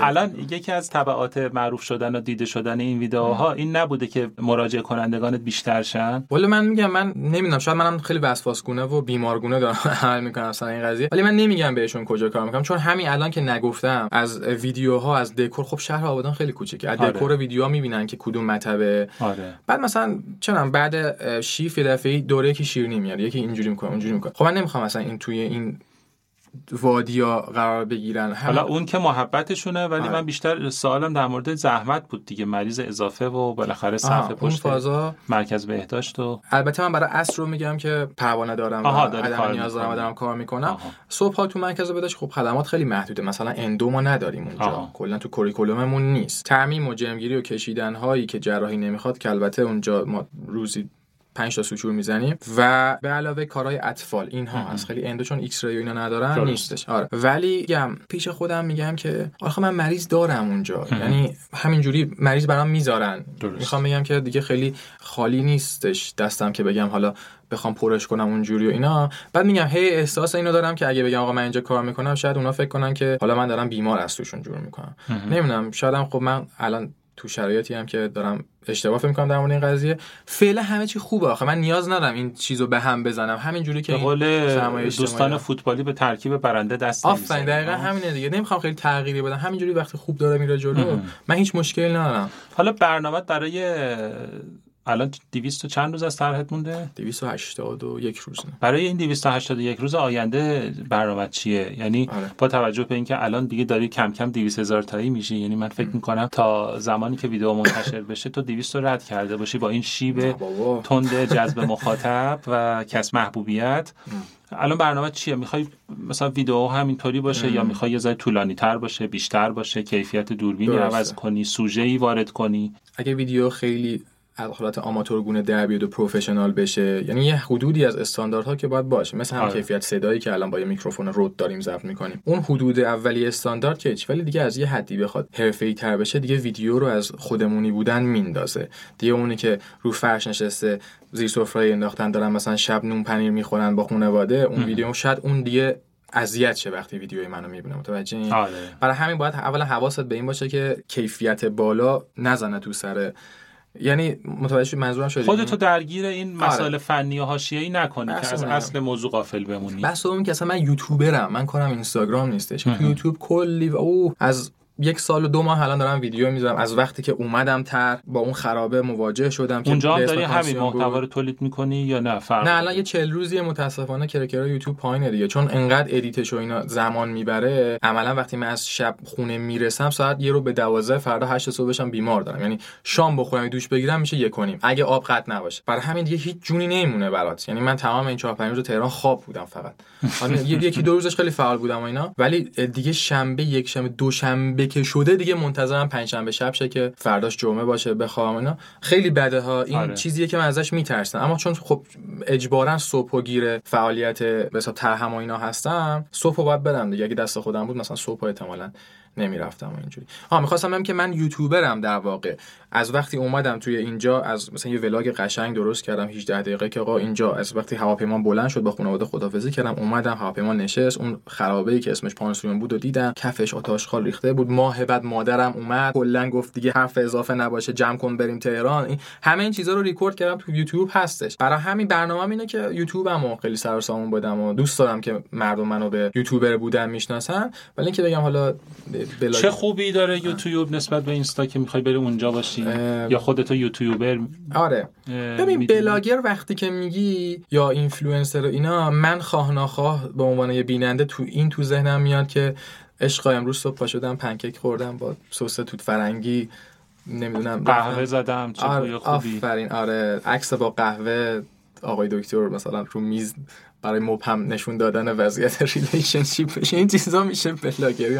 الان یکی از تبعات معروف شدن و دیده شدن این ویدیوها این نبوده که مراجعه کنندگانت بیشتر شن؟ ولی من میگم من نمی‌دونم شاید منم خیلی وسواسگونه و بیمارگونه دارم عمل می‌کنم اصلا این قضیه. ولی من نمیگم بهشون کجا کار می‌کنم چون همین الان که نگفتم از ویدیوها از دکور خب شهر آبادان خیلی کوچیکه. از آره. دکور ویدیوها می‌بینن که کدوم مطبه. آره. بعد مثلا چنم بعد شیف دفعه دوره که شیرینی میاد یکی اینجوری می‌کنه اونجوری می‌کنه. خب من نمی‌خوام مثلا این توی این وادیا قرار بگیرن. حالا اون که محبتشونه ولی آره. من بیشتر سوالم در مورد زحمت بود دیگه. مریض اضافه و بالاخره صفحه پشت فازا مرکز بهداشت و البته من برای عصر رو میگم که پروانه دارم آها و عدم نیاز دارم دارم کار می‌کنم. صبح ها تو مرکز بهداشت خب خدمات خیلی محدوده. مثلا endo ما نداریم اونجا. کلا تو curriculum مون نیست. ترمیم و جرمگیری و کشیدن هایی که جراحی نمی‌خواد که البته اونجا ما روزی 5 تا suture می‌زنیم و به علاوه کارهای اطفال اینها از خیلی endo چون X-ray اینا ندارن نیستش. آره. ولی میگم پیش خودم میگم که آخه من مریض دارم اونجا. یعنی همینجوری مریض برام می‌ذارن. می‌خوام بگم که دیگه خیلی خالی نیستش دستم که بگم حالا بخوام پرش کنم اونجوری و اینا. بعد میگم هی احساس اینو دارم که اگه بگم آقا من اینجا کار می‌کنم شاید اونا فکر کنن که حالا من دارم بیمار از توشون جور می‌کنم. نمی‌دونم شایدم خب من الان تو شرایطی هم که دارم اشتباه فکر می‌کنم در مورد این قضیه. فعلا همه چی خوبه آخه. من نیاز ندارم این چیزو به هم بزنم. همین جوری که قول دوستان فوتبالی به ترکیب برنده دست آفرین دقیقاً همینه دیگه. نمی‌خوام خیلی تغییری بدم. همینجوری وقتی خوب داره میره جلو من هیچ مشکلی ندارم. حالا برنامه برای الان 200 چند روز از طرحت مونده؟ 281 روز. برای این 281 روز آینده برنامه چیه؟ یعنی آره. با توجه به اینکه الان دیگه داری کم کم 200 هزار تایی میشی یعنی من فکر می‌کنم تا زمانی که ویدیو منتشر بشه تو 200 رو رد کرده باشی با این شیب تند جذب مخاطب و کس محبوبیت. الان برنامه چیه؟ می‌خوای مثلا ویدیو همینطوری باشه یا می‌خوای یه ذره طولانی تر باشه بیشتر باشه کیفیت دوربینی عوض کنی سوژه ای وارد کنی؟ اگه ویدیو خیلی حالت آماتورگونه در بیاد و پروفشنال بشه. یعنی یه حدودی از استانداردها که باید باشه. مثل هم آره. کیفیت صدایی که الان با یه میکروفون رود داریم ضبط می‌کنیم. اون حدود اولی استاندارد که ولی دیگه از یه حدی بخواد حرفه‌ای تر بشه دیگه ویدیو رو از خودمونی بودن میندازه. دیگه اونی که رو فرش نشسته زیر سفره انداختن دارن مثلا شب نون پنیر می‌خورن با خانواده اون ویدیو شاید اون دیگه اذیت شه وقتی ویدیوی منو می‌بینه. متوجه آره. برای همین باید اولا حواست به این باشه که کیفیت بالا نزنه تو سر یعنی متوجه منظورم شده خودتو درگیر این آره. مسائل فنی و حاشیه‌ای نکنی که از اصل موضوع غافل بمونی. بس اون که اصلا من یوتیوبرم من کارم اینستاگرام نیستش. تو یوتیوب کلی او از یک سال و دو ماه الان دارم ویدیو می‌ذارم. از وقتی که اومدم طرح با اون خرابه مواجه شدم اونجا هم داری همین محتوا رو تولید می‌کنی یا نه؟ فرق نه الان یه 40 روزی متاسفانه کرکره یوتیوب پایینه دیگه. چون انقدر edit ش و اینا زمان می‌بره عملا وقتی من از شب خونه می‌رسم ساعت یه رو به 12 فردا 8 صبحشم بیمار دارم. یعنی شام بخورم دوش بگیرم میشه یک کنیم اگه آب قطع نباشه. برای همین دیگه هیچ جونی نمیمونه برات. یعنی من تمام این 4 5 روز تهران خواب بودم فقط. یکی دو روزش خیلی فعال بودم و اینا. ولی دیگه شنبه یک شنبه دوشنبه که شده دیگه منتظرم پنجشنبه شب شه که فرداش جمعه باشه بخوام اینا. خیلی بده ها. این آره. چیزیه که من ازش میترسم. اما چون خب اجبارا صبح و گیر فعالیت به حساب ترهم و اینا هستم صبح باید بدم دیگه. اگه دست خودم بود مثلا صبح احتمالاً نمی‌رفتم و اینجوری. ها می‌خواستم بگم که من یوتیوبرم در واقع. از وقتی اومدم توی اینجا از مثلا یه ولاگ قشنگ درست کردم 18 دقیقه که آقا اینجا از وقتی هواپیما بلند شد با خانواده خدافظی کردم اومدم هواپیما نشست. اون خرابه ای که اسمش پانسیون بود و دیدم. کفش آتش خال ریخته بود. ماه بعد مادرم اومد کلا گفت دیگه حرف اضافه نباشه جمع کن بریم تهران. این همه این چیزا رو ریکورد کردم تو یوتیوب هستش. برای همین برنامه اینه که یوتیوبمو خیلی سر سامون بدم و دوست دارم که مردم منو به یوتیوبر بودن می‌شناسن. ولی اینکه بگم حالا بلاگ... چه خوبی داره یوتیوب نسبت به اینستا که می‌خوای بری اونجا باشی؟ یا خودتو یوتیوبر آره. ببین بلاگر وقتی که میگی یا اینفلوئنسر اینا من خواه ناخواه به عنوان یه بیننده تو این تو ذهنم میاد که عشق امروز صبح پا شدم پنکیک خوردم با سس توت فرنگی نمی‌دونم قهوه زدم چه آره خوبی؟ آفرین آره عکس با قهوه آقای دکتر مثلا رو میز برای مبهم نشون دادن وضعیت relationship این چیزا میشه بلاگری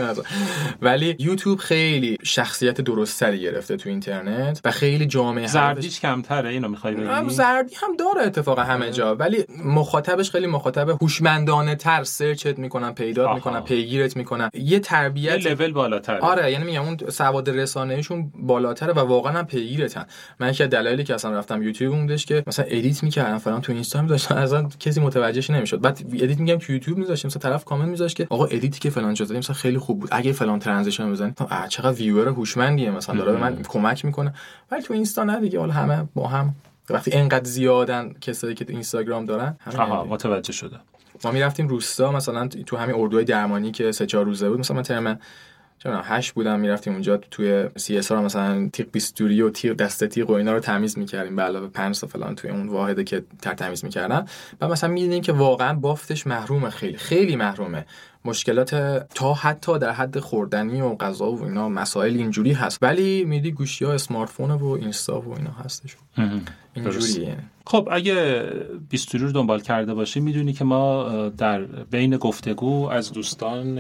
ولی یوتیوب خیلی شخصیت درستری گرفته تو اینترنت و خیلی جامعه زردیش کمتره اینو می‌خوای بگی؟ زردی هم داره اتفاقا همه جا. ولی مخاطبش خیلی مخاطب هوشمندانه تر search ت می‌کنن پیدا می‌کنن پیگیرت می‌کنن. یه تربیت یه لول بالاتر آره یعنی میگم اون سواد رسانه‌ایشون بالاتره و واقعا هم پیگیرتن. من که دلایلی که اصلا رفتم یوتیوب بودش که مثلا edit می‌کردم فلان تو اینستا میذاشتم اصلا کسی متوجهش نمی‌شد. بعد edit میگم تو یوتیوب میذاشتم مثلا طرف کامنت میذاشت که آقا edit ی که فلان جا مثلا خیلی خوب بود. اگه فلان transition بزنی چقدر ویور هوشمندیه مثلا داره من کمک می‌کنه. ولی تو اینستا نه دیگه حالا همه با هم. وقتی اینقدر زیادن کسایی که تو اینستاگرام دارن آها متوجه شده. ما می‌رفتیم روستا مثلا تو همین اردوی درمانی که سه چهار روزه بود مثلا ترم چون هشت بودم می‌رفتیم اونجا توی سی اس مثلا تیغ بیستوری و تیغ دست تیغ و اینا رو تمیز می‌کردیم. به علاوه پنج تا فلان توی اون واحده که تر تمیز می‌کردن. و مثلا می‌دیدیم که واقعا بافتش محرومه خیلی. خیلی محرومه. مشکلات تا حتی در حد خوردنی و غذا و اینا مسائل اینجوری هست. ولی میدی گوشی ها اسمارت و اینستا و اینا هستش اینجوریه. خب اگه بیستوری رو دنبال کرده باشی می‌دونی که ما در بین گفتگو از دوستان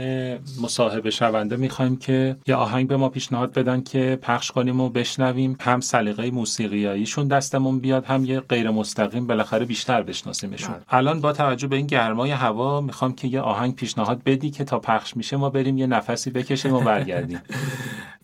مصاحبه شونده می‌خوایم که یه آهنگ به ما پیشنهاد بدن که پخش کنیم و بشنویم. هم سلیقه موسیقیاییشون دستمون بیاد هم یه غیر مستقیم بالاخره بیشتر بشناسیمشون. بله. الان با توجه به این گرمای هوا می‌خوام که یه آهنگ پیشنهاد بدی که تا پخش میشه ما بریم یه نفسی بکشیم و برگردیم.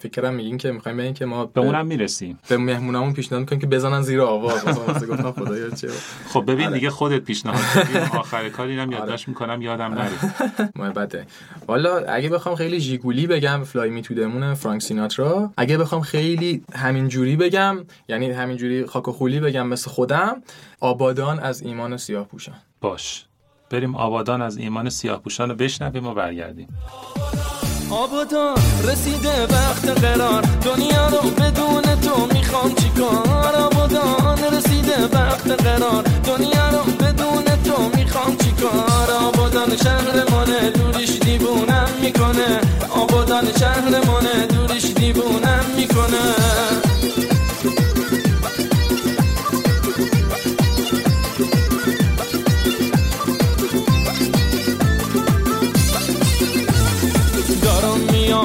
فکرم میگین که می‌خوایم بگیم که ما به اونم می‌رسیم. به مهمونامون پیشنهاد می‌کنیم که بزنن زیر آواز. مثلا گفتم خدایا چه خب ببین آره. دیگه خودت پیشنهاد آخر کار اینم آره. یادداشت می‌کنم یادم نره. محبته والا اگه بخوام خیلی ژیگولی بگم فلای می تو دمون فرانک سیناترا اگه بخوام خیلی همین جوری بگم یعنی همین جوری خاک و خولی بگم مثل خودم آبادان از ایمان سیاه پوشان. باش. بریم آبادان از ایمان سیاه پوشان رو بشنویم و برگردیم. آبادان رسیده وقت قرار. دنیا رو بدون تو می‌خوام چیکار؟ آبادان رسیده وقت قرار. دنیا رو بدون تو می‌خوام چیکار؟ آبادان شهر مانه دوریش دیوونم می‌کنه. آبادان شهر مانه دوریش دیوونم می‌کنه.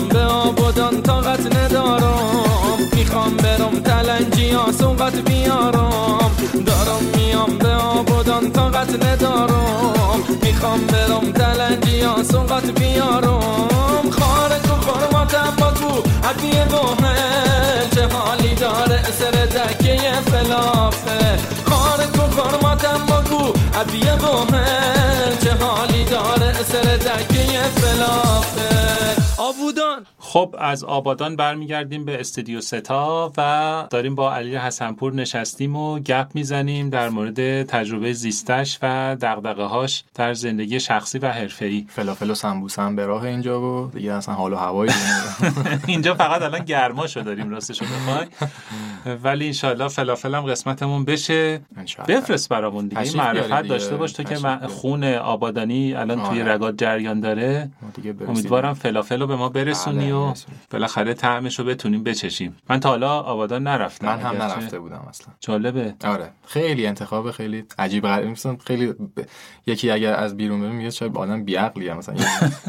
به آبادان طاقت ندارم. می‌خوام برم تلنجیا سوقت بیارم. دارم میام به آبادان طاقت ندارم. می‌خوام برم تلنجیا سوقت بیارم. خارج و خرماتم بگو عدیه باهل چه حالی داره سر دکه فلافه؟ خارج و خرماتم بگو عدیه باهل چه حالی داره سر دکه فلافه؟ آبودان خب از آبادان برمیگردیم به استودیو ستا و داریم با علی حسنپور نشستیم و گپ می‌زنیم در مورد تجربه زیستش و دغدغه هاش در زندگی شخصی و حرفه‌ای. فلافل و سمبوسه هم به راه اینجا و دیگه اصلا حال و هوایی اینجا فقط الان گرماشو داریم راستشو بخوای ولی انشالله فلافل هم قسمتمون بشه. بفرست برامون دیگه. معرفت داشته باش تو که خون آبادانی الان توی آره. رگات جریان داره. امیدوارم فلافل رو به ما برسونی و بالاخره طعمش رو بتونیم بچشیم. من تا حالا آبادان نرفتم. من هم نرفته بودم اصلا. جالبه. آره. خیلی انتخاب خیلی عجیب غریب. مثلا خیلی یکی اگر از بیرون ببین میگه شاید آدم بیعقلیه مثلا.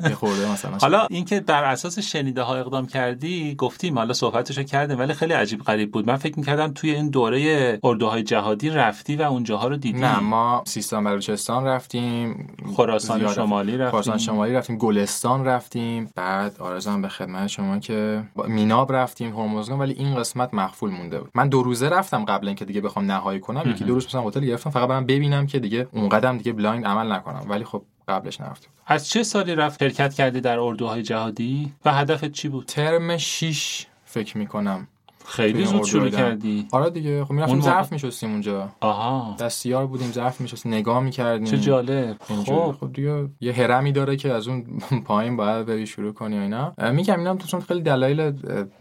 یه خورده مثلا. حالا اینکه بر اساس شنیده ها اقدام کردی گفتیم حالا صحبتشو کردیم ولی خیلی عجیب غریب بود. من فکر می‌کردم توی این دوره اردوهای جهادی رفتی و اونجاها رو دیدی. نه ما سیستان بلوچستان رفتیم. خراسان شمالی رفتیم. خراسان شمالی رفتیم. گلستان رفتیم. بعد عرضم به خدمت شما که میناب رفتیم هرمزگان ولی این قسمت مغفول مونده بود. من دو روزه رفتم قبل اینکه دیگه بخوام نهایی کنم. یکی دو روز مثلا هتل گرفتم. فقط برم ببینم که دیگه اون قدم دیگه blind عمل نکنم. ولی خب قبلش نرفتم. از چه سالی رفت شرکت کردی در اردوهای جهادی؟ و هدفت چی بود؟ ترم 6 فکر می‌کنم. خیلی زود شروع کردی. آره دیگه. خب می‌رفتیم ظرف میشستیم اونجا. آها. دستیار بودیم ظرف میشستیم نگاه می‌کردیم. چه جالب. خب خب دیگه یه هرمی داره که از اون پایین باید بری شروع کنی و اینا. میگم اینا تو خیلی دلایل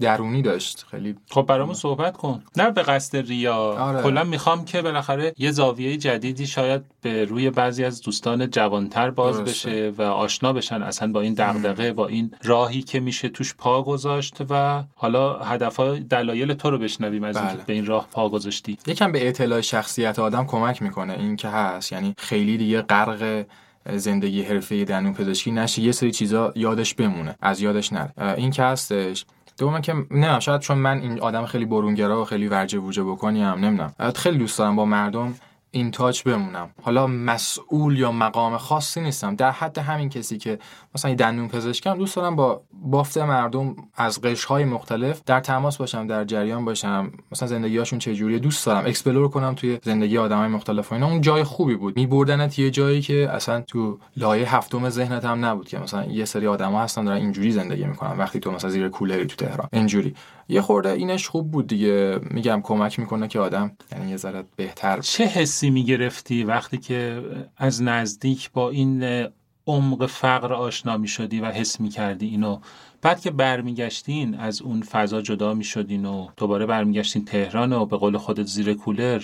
درونی داشت. خیلی خب برامون صحبت کن. نه به قصد ریا. آره. کلا می‌خوام که بالاخره یه زاویه جدیدی شاید به روی بعضی از دوستان جوانتر باز بشه و آشنا بشن اصلا با این دغدغه با این راهی که میشه توش پا گذاشت و حالا هدفها دلایل دلایل تو رو بشنویم از اینکه بله. به این راه پا گذاشتی. یکم به اطلاع شخصیت آدم کمک می‌کنه. این که هست. یعنی خیلی دیگه غرق زندگی حرفه دندون پزشکی نشه. یه سری چیزا یادش بمونه. از یادش نره. این که هستش. دوم که نه شاید چون من این آدم خیلی برونگرا و خیلی ورجه وورجه بکنیم. نمی‌دونم. خیلی دوست دارم با مردم in touch بمونم. حالا مسئول یا مقام خاصی نیستم. در حد همین کسی که مثلا دندون پزشکم دوست دارم با بافت مردم از قشرهای مختلف در تماس باشم در جریان باشم. مثلا زندگیاشون چه جوریه دوست دارم. explore کنم توی زندگی آدمای مختلف و اینا. اون جای خوبی بود. میبردنت یه جایی که اصلا تو لایه هفتم ذهنت هم نبود که مثلا یه سری آدما هستن دارن اینجوری زندگی می‌کنن. وقتی تو مثلا زیر کولری تو تهران. اینجوری. یه خورده اینش خوب بود دیگه. میگم کمک می‌کنه که آدم یعنی یه ذره بهتر. چه حسی می‌گرفتی وقتی که از نزدیک با این عمق فقر آشنا می‌شدی و حس می‌کردی اینو بعد که برمیگشتین از اون فضا جدا می‌شدین و دوباره برمیگشتین تهران و به قول خودت زیر کولر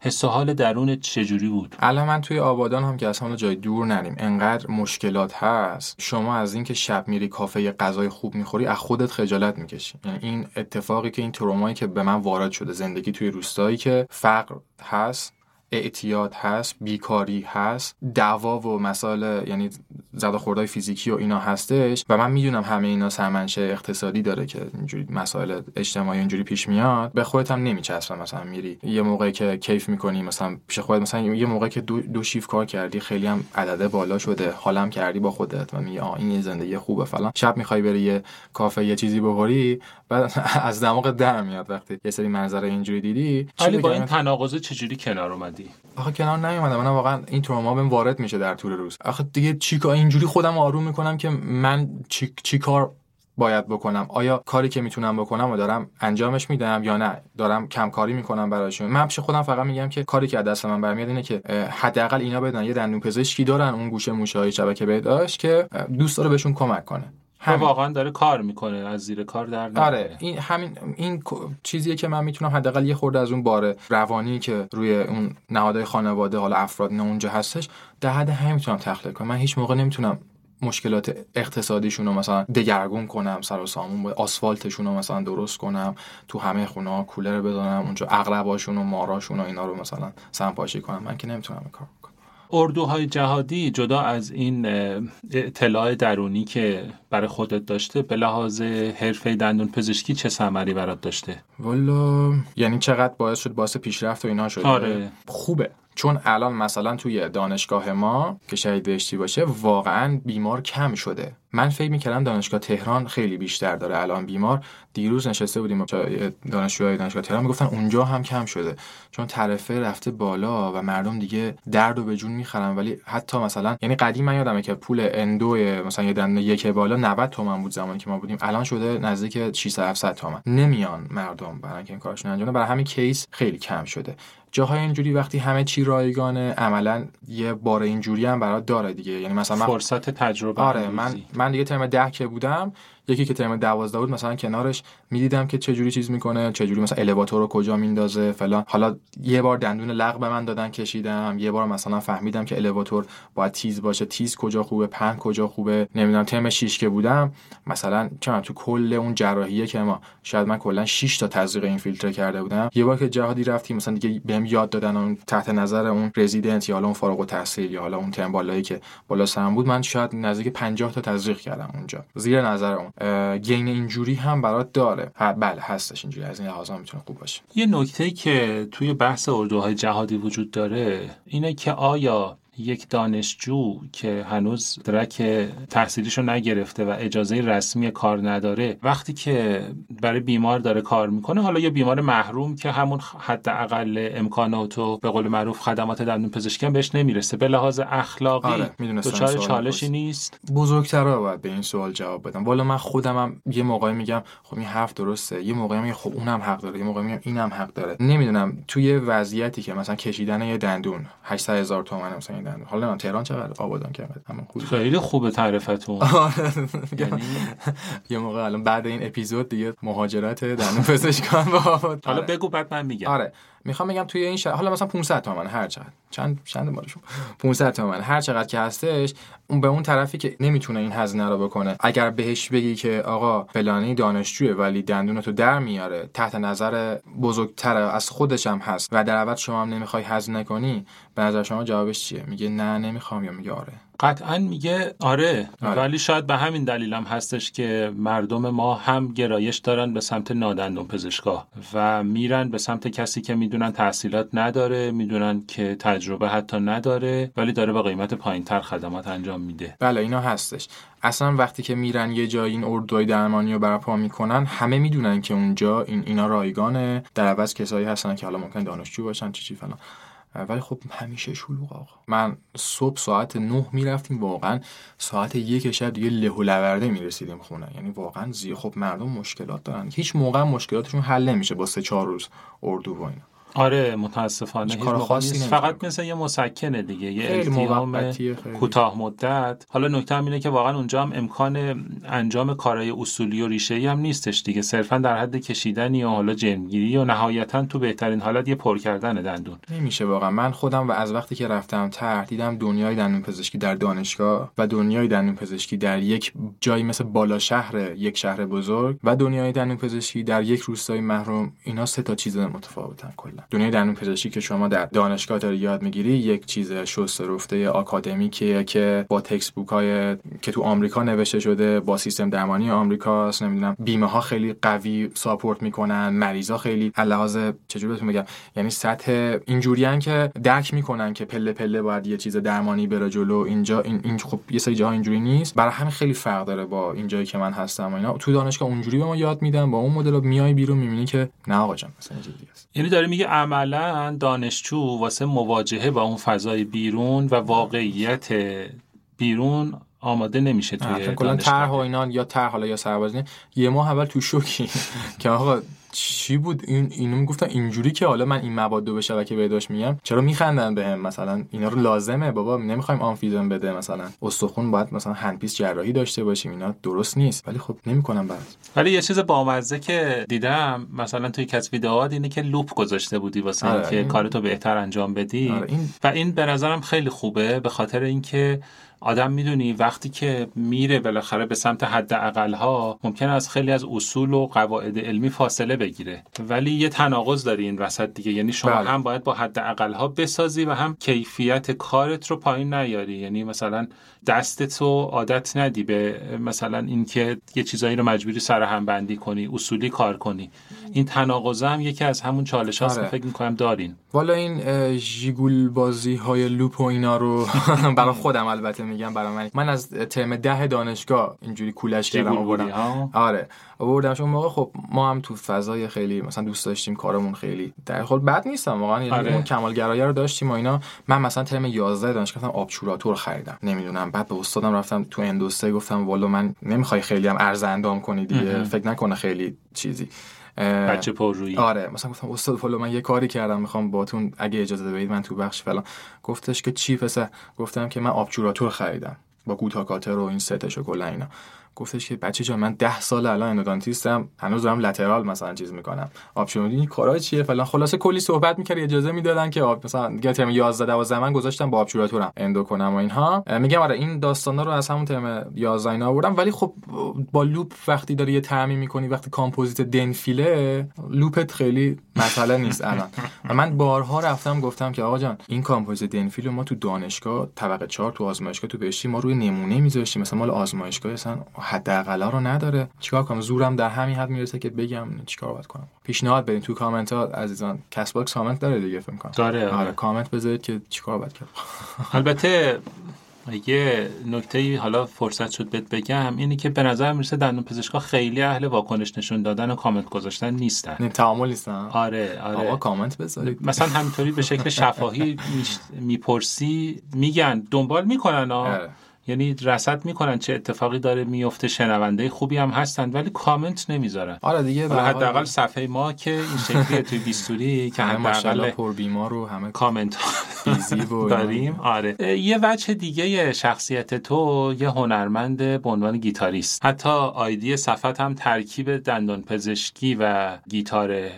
حس و حال درونت چجوری بود؟ الان من توی آبادان هم که اصلا جای دور نریم انقدر مشکلات هست. شما از اینکه شب میری کافه یه غذای خوب می‌خوری از خودت خجالت می‌کشی. یعنی این اتفاقی که این ترومایی که به من وارد شده زندگی توی روستایی که فقر هست اعتیاد هست بیکاری هست دعوا و مسائل یعنی زد خوردهای فیزیکی و اینا هستش و من می‌دونم همه اینا سرمنشه اقتصادی داره که اینجوری مسائل اجتماعی اینجوری پیش میاد. به خودت هم نمیچسبه مثلا میری یه موقعی که کیف می‌کنی مثلا پیش خودت مثلا یه موقعی که دو, دو شیف کار کردی خیلی هم عدده بالا شده حالم کردی با خودت و میگی آ این زندگی خوبه فلان. شب می‌خوای بری یه کافه یه چیزی بخوری بعد از دماغ در میاد وقتی یه سری منظره اینجوری دیدی؟ ولی با این تناقض چجوری کنار اومدی؟ آخه کنار نیومدم. من واقعا این تروما بهم وارد میشه در طول روز. آخه دیگه چیکار اینجوری خودم آروم می‌کنم که من چی, چی کار باید بکنم؟ آیا کاری که می‌تونم بکنم و دارم انجامش میدم یا نه؟ دارم کم کاری می‌کنم براشون؟ من پیش خودم فقط میگم که کاری که از دست من برمیاد اینه که حداقل اینا بدن یه دندون پزشکی دارن اون گوشه موشه های شبکه بهداشت که دوست داره بهشون کمک کنه. همین. واقعا داره کار می‌کنه از زیر کار در نمیره. آره این همین این چیزیه که من می‌تونم حداقل یه خورده از اون بار روانی که روی اون نهادهای خانواده حالا افراد نه اونجا هستش در حد همین می‌تونم تخلیه کنم من هیچ موقع نمی‌تونم مشکلات اقتصادیشون رو مثلا دگرگون کنم سر و سامون با آسفالتشون رو مثلا درست کنم تو همه خونه ها کولر بزنم اونجا اغرباشون و ماراشون و اینا رو مثلا سمپاشی کنم من که نمی‌تونم کار اردوهای جهادی جدا از این اطلاع درونی که برای خودت داشته به لحاظ حرفه دندون پزشکی چه ثمری برات داشته؟ والا یعنی چقدر باعث شد باعث پیشرفت و اینا شده آره. خوبه. چون الان مثلا توی دانشگاه ما که شهید بهشتی باشه واقعا بیمار کم شده. من فکر می‌کردم دانشگاه تهران خیلی بیشتر داره. الان بیمار دیروز نشسته بودیم دانشجوهای دانشگاه تهران می‌گفتن اونجا هم کم شده. چون طرفه رفته بالا و مردم دیگه درد و به جون می‌خرن. ولی حتی مثلا یعنی قدیم من یادمه که پول اندو مثلا یه دنده یک بالا 90 تومن بود زمانی که ما بودیم. الان شده نزدیک 600 700 تومن نمیان مردم برای این کارشون انجام برای همین کیس خیلی کم شده. جاهای اینجوری وقتی همه چی رایگانه عملا یه بار اینجوری هم برات داره دیگه. یعنی مثلا من فرصت تجربه آره من من دیگه ترم ده که بودم یکی که ترم 12 بود مثلا کنارش می‌دیدم که چه جوری چیز می‌کنه چه جوری مثلا الیواتور رو کجا میندازه فلان. حالا یه بار دندون لغ به من دادن کشیدم. یه بار مثلا فهمیدم که الیواتور باید تیز باشه. تیز کجا خوبه؟ پهن کجا خوبه؟ نمی‌دونم ترم 6 که بودم مثلا چون تو کل اون جراحیه که ما شاید من کلا 6 تا تزریق این فیلتر کرده بودم. یه بار که جهادی رفتیم مثلا دیگه بهم یاد دادن اون تحت نظر اون رزیدنت یا حالا اون فارغ التحصیل یا حالا اون ترم بالایی که بالا سرم بود من شاید نزدیک 50 تا تزریق کردم اونجا. زیر نظر اون. گین اینجوری هم برات داره. بله هستش اینجوری از این لحاظا می‌تونه خوب باشه. یه نکته که توی بحث اردوهای جهادی وجود داره اینه که آیا یک دانشجو که هنوز درک تحصیلیشو نگرفته و اجازه رسمی کار نداره وقتی که برای بیمار داره کار می‌کنه حالا یه بیمار محروم که همون حداقل امکانات و به قول معروف خدمات دندون پزشکی بهش نمی‌رسه به لحاظ اخلاقی آره، دچار چالشی نیست. بزرگترا باید به این سوال جواب بدم والا من خودم هم یه موقعی میگم خب این حرف درسته یه موقعی میگم خب اونم حق داره یه موقعی میگم اینم حق داره. نمی‌دونم توی وضعیتی که مثلا کشیدن یه دندون 800 هزار تومن مثلا دندون حالا من تهران چقدر آبادان کرد همون خوبه خیلی خوبه تعریفتون. یعنی یه موقع الان بعد این اپیزود دیگه مهاجرت دندون پزشکان با حالا بگو بعد من میگم. آره. می‌خوام بگم توی این شهر حالا مثلا 500 تومن هر چقدر. چند چند مالشون 500 تومن هر چقدر که هستش اون به اون طرفی که نمی‌تونه این هزینه رو بکنه. اگر بهش بگی که آقا فلانی دانشجوه ولی دندونتو در میاره تحت نظر بزرگتر از خودش هم هست و در عوض شما هم نمی‌خوای هزینه کنی به نظر شما جوابش چیه؟ میگه نه نمی‌خوام. یا میگه آره. قطعا میگه آره, آره. ولی شاید به همین دلیل هم هستش که مردم ما هم گرایش دارن به سمت نادندون پزشکا و میرن به سمت کسی که می‌دونن تحصیلات نداره می‌دونن که تجربه حتی نداره ولی داره با قیمت پایینتر خدمات انجام میده. بله اینا هستش. اصلا وقتی که میرن یه جایی این اردوی درمانی رو برپا می‌کنن همه می‌دونن که اونجا این اینا رایگانه. در عوض کسایی هستن که حالا ممکن دانشجو باشن چی چی فلان. ولی خب همیشه شلوغ آقا. من صبح ساعت نه می‌رفتیم واقعا ساعت یک شب دیگه له و لورده می‌رسیدیم خونه. یعنی واقعا زی خب مردم مشکلات دارن. هیچ موقع مشکلاتشون حل نمیشه با سه چهار روز اردو و اینا. آره متاسفانه. کار خاصی فقط مثل یه مسکنه دیگه یه التیام کوتاه مدت. حالا نکته هم اینه که واقعا اونجا هم امکان انجام کارهای اصولی و ریشه هم نیستش دیگه. صرفا در حد کشیدنی و حالا جرمگیری و نهایتا تو بهترین حالت یه پر کردن دندون. نمیشه واقعا. من خودم و از وقتی که رفتم تر دیدم دنیای دندون پزشکی در دانشگاه و دنیای دندون پزشکی در یک جایی مثل بالا شهر یک شهر بزرگ و دنیای دندون پزشکی در یک روستای محروم. اینا سه تا چیز متفاوتن کلا. دنیای دندون پزشکی که شما در دانشگاه داری یاد می‌گیری یک چیز شست رفته آکادمیکیه که با تکست بوک های که تو آمریکا نوشته شده با سیستم درمانی آمریکاست نمی‌دونم بیمه ها خیلی قوی ساپورت می‌کنن مریضا خیلی لحاظ چجوری بهتون بگم یعنی سطح اینجوریان که درک می‌کنن که پله پله باید یه چیز درمانی بره جلو. اینجا این, این خب یه سری جاها اینجوری نیست. برای همین خیلی فرق داره با این جایی که من هستم و اینا. تو دانشگاه اونجوری به ما یاد میدن با اون مدل میای بیرون می‌بینی که نه آقا جان مثلا یعنی داره میگه عملا دانشجو واسه مواجهه با اون فضای بیرون و واقعیت بیرون آماده نمیشه توی کلا طرح و اینا یا طرح حالا یا سربازی یه ماه اول تو شوکی که آقا چی بود؟ این اینو می‌گفتن اینجوری که حالا من این مواد رو به شبکه بهداشت میگم چرا میخندن بهم؟ مثلا اینا رو لازمه بابا نمی‌خوایم آنفیزم بده مثلا. استخون باید مثلا هندپیس جراحی داشته باشیم اینا درست نیست. ولی خب نمی‌کنم بعد. ولی یه چیز بامزه که دیدم مثلا توی کس ویدئوات اینه که لوپ گذاشته بودی واسه آره که این... کارتو بهتر انجام بدی. آره این... و این به نظرم خیلی خوبه به خاطر اینکه آدم می‌دونی وقتی که میره بالاخره به سمت حد ها ممکن از خیلی از اصول و قواعد علمی فاصله بگیره. ولی یه تناقض داری این وسط دیگه. یعنی شما بله. هم باید با حد ها بسازی و هم کیفیت کارت رو پایین نیاری. یعنی مثلا دستت رو عادت ندی به مثلا اینکه یه چیزایی رو مجبوری سر هم بندی کنی اصولی کار کنی. این تناقض هم یکی از همون چالش هاست آره. فکر می‌کنم دارین. والا این ژیگول بازی های لوپ و اینا رو برای خودم البته میگم برای من. من از ترم ده دانشگاه اینجوری کولش کردم آوردم. آره. آوردم اون موقع. خب ما هم تو فضای خیلی مثلا دوست داشتیم کارمون خیلی در حال بد نیستم واقعا. یعنی آره. اون کمالگرایی رو داشتیم و اینا. من مثلا ترم 11 دانشگاه آبچوراتور خریدم. نمی‌دونم بعد به استادم رفتم تو اندوسته گفتم والا من نمی‌خوای خیلی هم ارز اندام کنی دیگه. فکر نکنه خیلی چیزی. بچه پررویی. آره مثلا گفتم استاد فلان من یه کاری کردم می‌خوام باتون اگه اجازه بدید من تو بخش فلان. گفتش که چی پسر؟ گفتم که من obturator خریدم. با gutta cutter و این ستش و کلا اینا. گفتش که بچه جان من ده سال الان endodontist م هنوز دارم lateral مثلا چیز می‌کنم. option این کارا چیه فلان. خلاصه کلی صحبت می‌کرد اجازه می‌دادن که مثلا دیگه ترم 11 12 من گذاشتم با obturator م endo کنم و اینها. میگم آره این داستانا رو از همون ترم 11 اینا آوردم. ولی خب با loupe وقتی داری یه ترمیم می‌کنی وقتی کامپوزیت Denfil ه loupe ت خیلی مسئله نیست الان. و من بارها رفتم گفتم که آقا جان این کامپوزیت Denfil ما تو دانشگاه طبقه 4 تو آزمایشگاه تو بهشتی ما روی نمونه میذاشتیم. مثلا مال آزمایشگاه اصلا حداقل رو نداره. چیکار کنم؟ زورم در همین حد می‌رسه که بگم چیکار باید کنم. پیشنهاد بدین تو کامنت ها عزیزان. Castbox کامنت داره دیگه فکر کنم داره آره. آره کامنت بذارید که چیکار باید کرد البته یه نکته حالا فرصت شد بهت بگم اینی که به نظر می‌رسه دندون پزشکا خیلی اهل واکنش نشون دادن و کامنت گذاشتن نیستن. نه تعامل نیستن. آره آره. آقا کامنت بذارید. مثلا همینطوری به شکل شفاهی می‌پرسی میگن دنبال می‌کنن ها یعنی رصد می‌کنن چه اتفاقی داره میفته شنونده خوبی هم هستن ولی کامنت نمی‌ذارن. آره دیگه حداقل صفحه ما که این شکلی توی بیستوری که حداقل پر بیمار و همه کامنت داریم. آره. یه وجه دیگه شخصیت تو یه هنرمند به عنوان گیتاریست. حتی آیدی صفت هم ترکیب دندان پزشکی و گیتار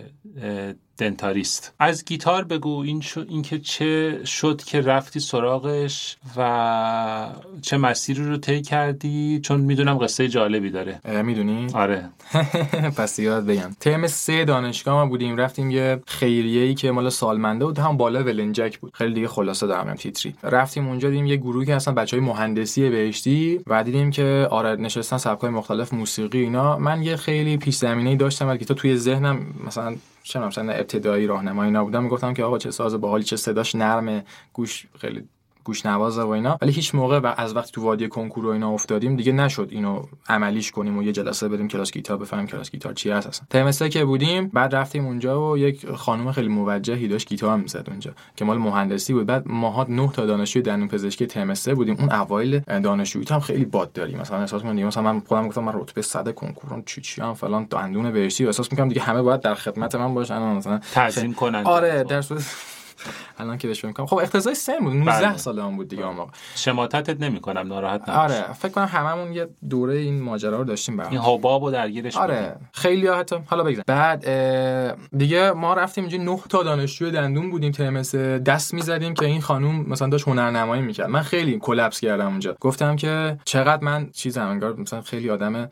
دنتاریست از گیتار بگو این شو اینکه چه شد که رفتی سراغش و چه مسیری رو طی کردی چون می‌دونم قصه جالبی داره. می‌دونی؟ آره. پس یاد بگم. ترم سه دانشگاه ما بودیم رفتیم یه خیریه ای که مال سالمنده بود هم بالا ولنجک بود. خیلی دیگه خلاصه دارم تیتری. رفتیم اونجا دیدیم یه گروهی که اصلا بچهای مهندسی بهشتی و دیدیم که آره نشستن سبکای مختلف موسیقی اینا. من یه خیلی پیش زمینه داشتم ولی تو توی ذهنم مثلا چه مثلا ابتدایی راهنمایی نبودم می‌گفتم که آقا چه ساز باحالی چه صداش نرمه گوش خیلی گوش نوازه و اینا. ولی هیچ موقع و از وقتی تو وادی کنکور و اینا افتادیم دیگه نشد اینو عملیش کنیم و یه جلسه بریم کلاس گیتار بفهمیم کلاس گیتار چی هست اصلا. ترم که بودیم بعد رفتیم اونجا و یک خانم خیلی موجهی داشت گیتار می‌زد اونجا که مال مهندسی بود. بعد ماها نه تا دانشجوی دندون پزشکی ترم بودیم. اون اوایل دانشجویی هم خیلی باد داریم. مثلا احساس می‌کنم مثلا من خودم گفتم من رتبه 100 کنکورم چی چی هم فلان دندون بهشتی احساس می‌کنم دیگه همه باید در خدمت من باشن مثلا تعظیم کنن. آره در الان که بهش میگم خب اقتضای سن بود 19 بله. سال هم بود دیگه اون موقع شماتتت نمی‌کنم ناراحت نباش. آره فکر کنم هممون یه دوره این ماجرا رو داشتیم برام این حباب درگیرش آره. خیلی حتی حالا بگذار بعد دیگه ما رفتیم اینجا 9 تا دانشجوی دندون بودیم تمس دست می‌زدیم که این خانوم مثلا داشت هنرنمایی می‌کرد. من خیلی کلپس کردم اونجا. گفتم که چقدر من چیزم انگار مثلا خیلی آدم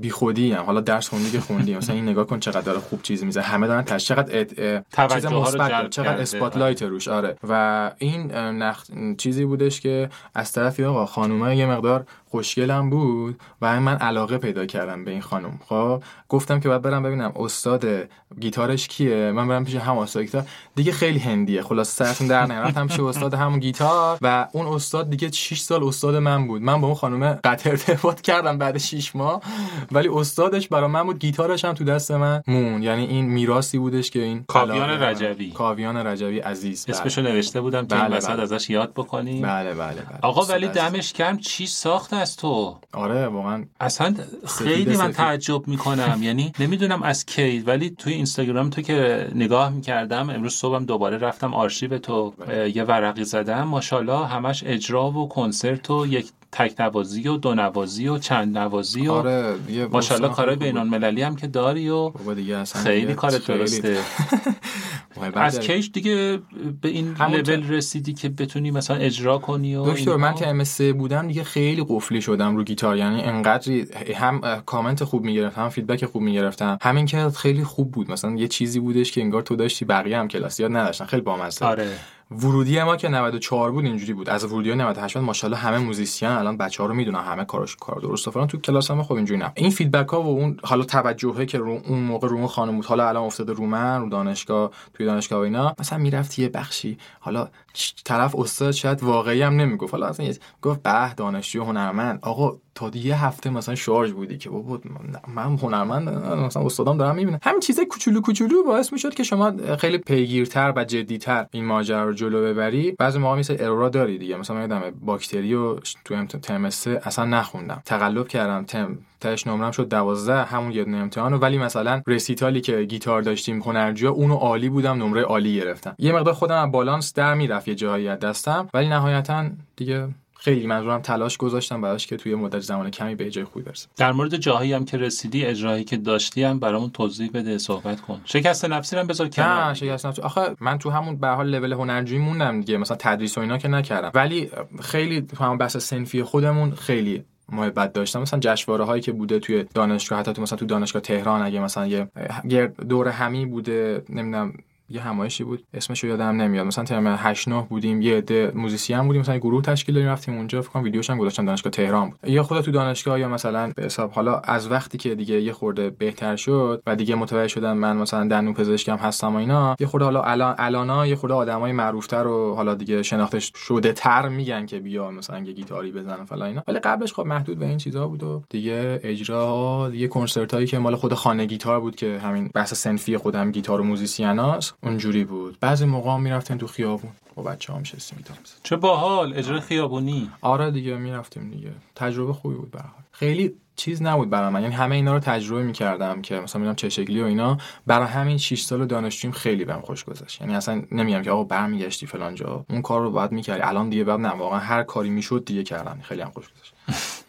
بی خودی هم. حالا درس خوندی که خوندی. مثلا این نگاه کن چقدر داره خوب چیز میزه همه دارن تش چقدر چیز مثبت چقدر اسپاتلایت روش. آره. و این نخ... چیزی بودش که از طرفی آقا خانومه یه مقدار خوشگلم بود و من علاقه پیدا کردم به این خانم. خب گفتم که باید برم ببینم استاد گیتارش کیه؟ من برم پیش هم استاد گیتار. دیگه خیلی هندیه. خلاص سرتون در نمیاد هم پیش استاد همون گیتار و اون استاد دیگه 6 سال استاد من بود. من با اون خانم قطع ارتباط کردم بعد 6 ماه. ولی استادش برای من بود. گیتارش هم تو دست من مون یعنی این میراثی بودش که این کاویان رجوی. کاویان رجوی عزیز. اسمشو بله. نوشته بودم که بله بله. ازش یاد بکنیم. بله بله, بله. آقا ولی دمش کم. چی ساخت از تو. آره واقعا. اصلا خیلی من تعجب می‌کنم. یعنی نمی‌دونم از کی ولی توی اینستاگرام تو که نگاه می‌کردم امروز صبحم دوباره رفتم آرشیو تو یه ورقی زدم. ماشاءالله همش اجرا و کنسرت و یک تک نوازی و دو نوازی و چند نوازی و آره ماشاءالله کارهای بین المللی هم که داری و خیلی کار درسته. از کیش دیگه به این لول رسیدی که بتونی مثلا اجرا کنی و دکتر من ترم سه بودم دیگه خیلی قفلی شدم رو گیتار. یعنی انقدر هم کامنت خوب می‌گرفتم هم feedback خوب می‌گرفتم. همین که خیلی خوب بود. مثلا یه چیزی بودش که انگار تو داشتی بقیه هم کلاس یاد نداشتن. خیلی بامزه. آره. ورودی ما که 94 بود اینجوری بود. از ورودی 98 ماشاءالله همه musician الان بچه‌ها رو می‌دونن همه کارش کار درست. فلان تو کلاس هم خب اینجوری نه. این feedback ها و اون حالا توجهه که رو اون موقع رو خانم بود. حالا الان افتاده رو من رو دانشگاه توی دانشگاه و اینا. مثلا می‌رفتی یه بخشی. حالا طرف استاد شاید واقعی هم نمی‌گفت. حالا اصلا گفت به دانشجو هنرمند. آقا تا یه هفته مثلا شارژ بودی که بابا من هنرمند مثلا استادام دارم می‌بینم. همین چیزای کوچولو کوچولو باعث می‌شد که شما خیلی پیگیرتر و جدیتر این ماجرا رو جلو ببری. بعضی موقع مثل ارورا داری دیگه. مثلا یادم باکتری و تو ترم اصلا نخوندم. تقلب کردم تم تاش نمرم شد 12 همون یه امتحان ولی مثلا رسیتالی که گیتار داشتیم هنرجو اونو عالی بودم نمره عالی گرفتم. یه مقدار خودم از بالانس در می‌رفت یه جایی دستم. ولی نهایتا دیگه خیلی منظورم تلاش گذاشتم براش که توی مدت زمان کمی به جای خوبی برسم در مورد جاهایی هم که رسیدی اجرایی که داشتی هم برامون توضیح بده صحبت کن. شکست نفسی هم بذار کنار. نه شکست نفسی. آخه من تو همون به حال لول هنرجویی موندم دیگه مثلا تدریس و اینا که نکردم. ولی خیلی تو همون بحث سنفی خودمون خیلی محبت داشتم. مثلا جشنواره هایی که بوده توی دانشگاه حتی تو مثلا تو دانشگاه تهران اگه مثلا یه دور همی بوده نمی‌دونم یه همایشی بود. اسمش رو یادم نمیاد. مثلا ترم 8 9 بودیم یه عده musician بودیم مثلا گروه تشکیل دادیم رفتیم اونجا. فکر کنم ویدیوش هم گذاشتم دانشگاه تهران بود. یا خود تو دانشگاه یا مثلا به حساب حالا از وقتی که دیگه یه خورده بهتر شد و دیگه متوجه شدم من مثلا دندون پزشکم هستم و اینا یه خورده حالا الان الانا یه خورده آدمای معروفتر و حالا دیگه شناخته شده تر میگن که بیا مثلا یه گیتاری بزن فلان اینا. ولی قبلش خب محدود به این چیزا بود و دیگه اجرا دیگه کنسرت هایی که مال خود خانه گیتار بود که همین بحث صنفی خودم گیتار و musician هاست اونجوری بود. بعضی موقع می‌رفتیم تو خیابون. با بچه هم شستیم چه باحال اجرا خیابونی. آره دیگه می‌رفتیم دیگه. تجربه خوبی بود به خیلی چیز نبود برای من. یعنی همه اینا رو تجربه می‌کردم که مثلا می‌دونم چه شکلی و اینا. برای همین 6 سال دانشجویم خیلی بهم خوش گذشت. یعنی اصلا نمیگم که آقا برمیگشتی فلان جا. اون کار رو باید می‌کردی. الان دیگه بعد نه واقعا هر کاری می‌شد دیگه کردن خیلی هم خوش گذشت.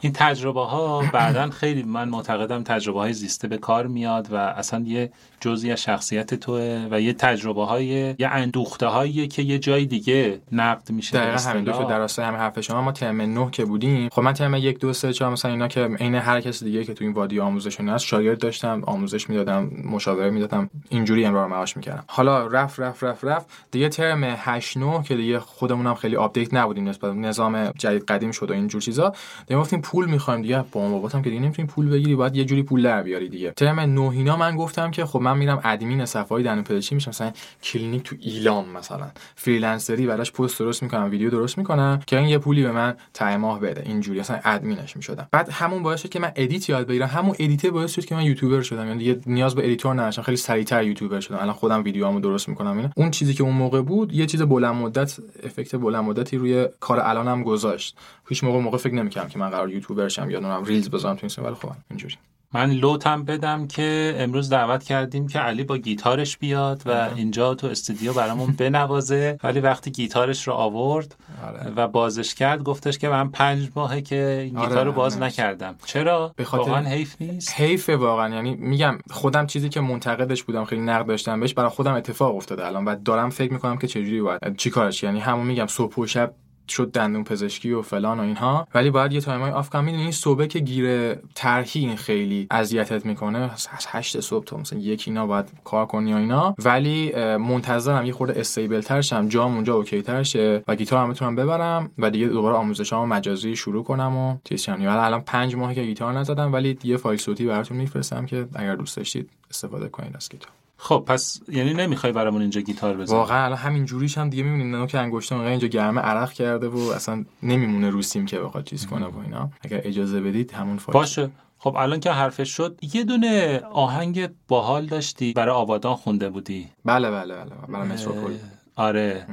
این تجربه ها بعدا خیلی من معتقدم تجربه های زیسته به کار میاد و اصلا یه جزئی از شخصیت توه و یه تجربه های یه اندوخته هایی که یه جای دیگه نقد میشه دقیقا همین دو در راستای همین حرف شما ما ترم 9 که بودیم. خب من ترم 1 2 3 4 مثلا اینا که عین هر کس دیگه که تو این وادی آموزش هست شاگرد داشتم آموزش می‌دادم مشاوره می‌دادم. اینجوری امرار معاش می‌کردم. حالا رفت رفت رفت رفت. دیگه ترم 8 9 که دیگه خودمون خیلی update نبودیم نسبت نظام جدید قدیم شد و اینجور چیزا. دیگه گفتیم پول می‌خوایم دیگه. با باباتم که دیگه نمی‌تونیم پول بگیری باید یه جوری پول در بیاری دیگه. ترم 9 اینا من گفتم که خب من میرم ادمین صفحه دندون پزشکی میشم. مثلا کلینیک تو ایلام مثلا. freelancer ی براش پست درست می‌کنم ویدیو درست می‌کنم که این یه پولی به انتهای ماه بده. اینجوری اصلا ادمینش می‌شدم. بعد همون باعث شد که من edit یاد بگیرم. همون edit باعث شد که من یوتیوبر شدم. یعنی دیگه نیاز به editor نداشتم. خیلی سریعتر یوتیوبر شدم. الان خودم ویدیوامو درست می‌کنم. اینا. اون چیزی که اون موقع بود یه چیز بلند مدت effect بلند مدتی روی کار الانم گذاشت. هیچ موقع موقع فکر نمی‌کردم که من قرار یوتیوبر شم یا نمی‌دونم reels بذارم تو اینستاگرام ولی خب اینجوری. من لوتم بدم که امروز دعوت کردیم که علی با گیتارش بیاد و اینجا تو استودیو برامون بنوازه. ولی وقتی گیتارش رو آورد آره. و بازش کرد گفتش که من پنج ماهه که این آره، گیتار رو باز نکردم. چرا؟ به خاطر واقعا حیف نیست. حیفه واقعا. یعنی میگم خودم چیزی که منتقدش بودم خیلی نقد داشتم بهش برای خودم اتفاق افتاده الان و دارم فکر می‌کنم که چجوری باید چیکارش. یعنی همون میگم صبح و شب شد دندون پزشکی و فلان و اینها. ولی باید یه تایمای off کنم می‌دونی صبح که درگیرتری این خیلی اذیتت می‌کنه. از 8 صبح تا مثلا یک اینا باید کار کنی و اینا. ولی منتظرم یه خورده stable تر شم. جام اونجا okay تر شه و گیتار هم بتونم ببرم و دیگه دوباره آموزشام مجازی شروع کنم و چیز ولی الان 5 ماهه که گیتار نزدم ولی یه فایل صوتی براتون میفرستم که اگر دوست داشتید استفاده کنید از گیتار. خب پس یعنی نمی‌خوای برامون اینجا گیتار بزنی؟ واقعا الان همین جوریش هم دیگه می‌بینید نوک انگشتم اینجا گرمه عرق کرده و اصلا نمیمونه روسیم که بخواد چیز کنه و اینا. اگر اجازه بدید همون فایل. باشه. خب الان که حرفش شد یه دونه آهنگ باحال داشتی برای آبادان خونده بودی. بله بله بله برای متروپول آره.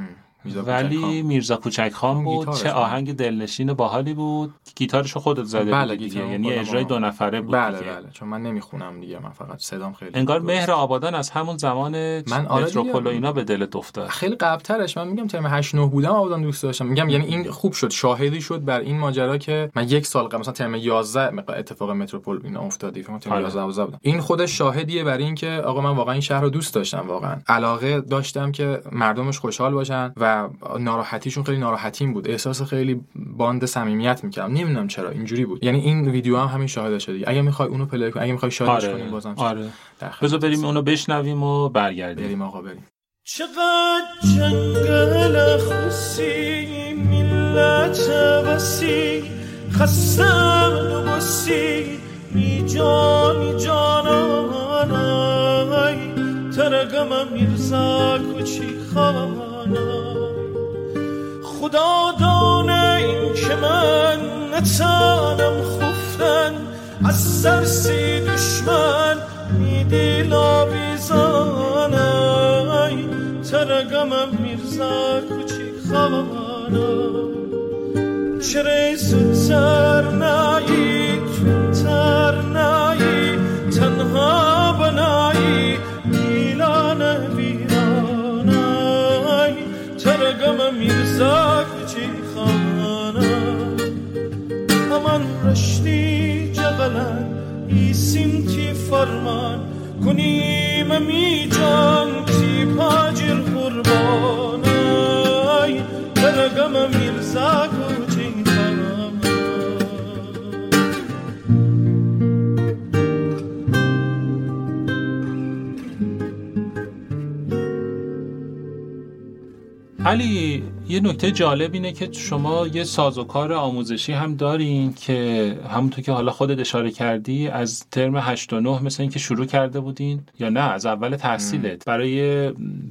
ولی میرزا کوچک خان بود چه آهنگ دلنشین باحالی بود. گیتارشو خودت زده بله بود دیگه. یعنی اجرای دو نفره بود بله بله. چون من نمی‌خونم دیگه من فقط صدام خیلی انگار مهر آبادان از همون زمان من آره متروپول اینا به دلت افتاد. خیلی قبلترش من میگم ترم 8 9 بودم آبادان دوست داشتم. میگم یعنی این خوب شد شاهدی شد بر این ماجرا که من یک سال قبل مثلا ترم 11 اتفاق متروپول اینا افتادی فکر ترم 11 آره. بودم. این خودش شاهدیه بر این که آقا من واقعا این شهر رو دوست داشتم واقعا. علاقه داشتم که مردمش خوشحال باشن و ناراحتیشون خیلی ناراحتیم بود. احساس خیلی bond صمیمیت می‌کردم. نمی‌دونم چرا اینجوری بود. یعنی این ویدیو هم همین شاهد شدی اگه می‌خوای اونو play کنی اگه می‌خوای شادش آره. کنیم بازم آره. بذار بریم اونو بشنویم و برگردیم. بریم آقا بریم. چقدر جنگل خوسی ملت وسی خستم نبسی می جان می جانانای ترگم میرزا کچی خانای خدا دانه این که من نتانم خفتن از سرسی دشمن میدی لابیزانه ترگمم میرزا کچی خانه چرا زودتر نایی تر ترگم میرزا ایسیم تی فرمان؟ کنیم می جان تی پاجر قربانای درگم میرزا علی یه نکته جالب اینه که شما یه سازوکار آموزشی هم دارین که همونطور که حالا خودت اشاره کردی از ترم 8 و 9 مثل اینکه شروع کرده بودین یا نه از اول تحصیلت. برای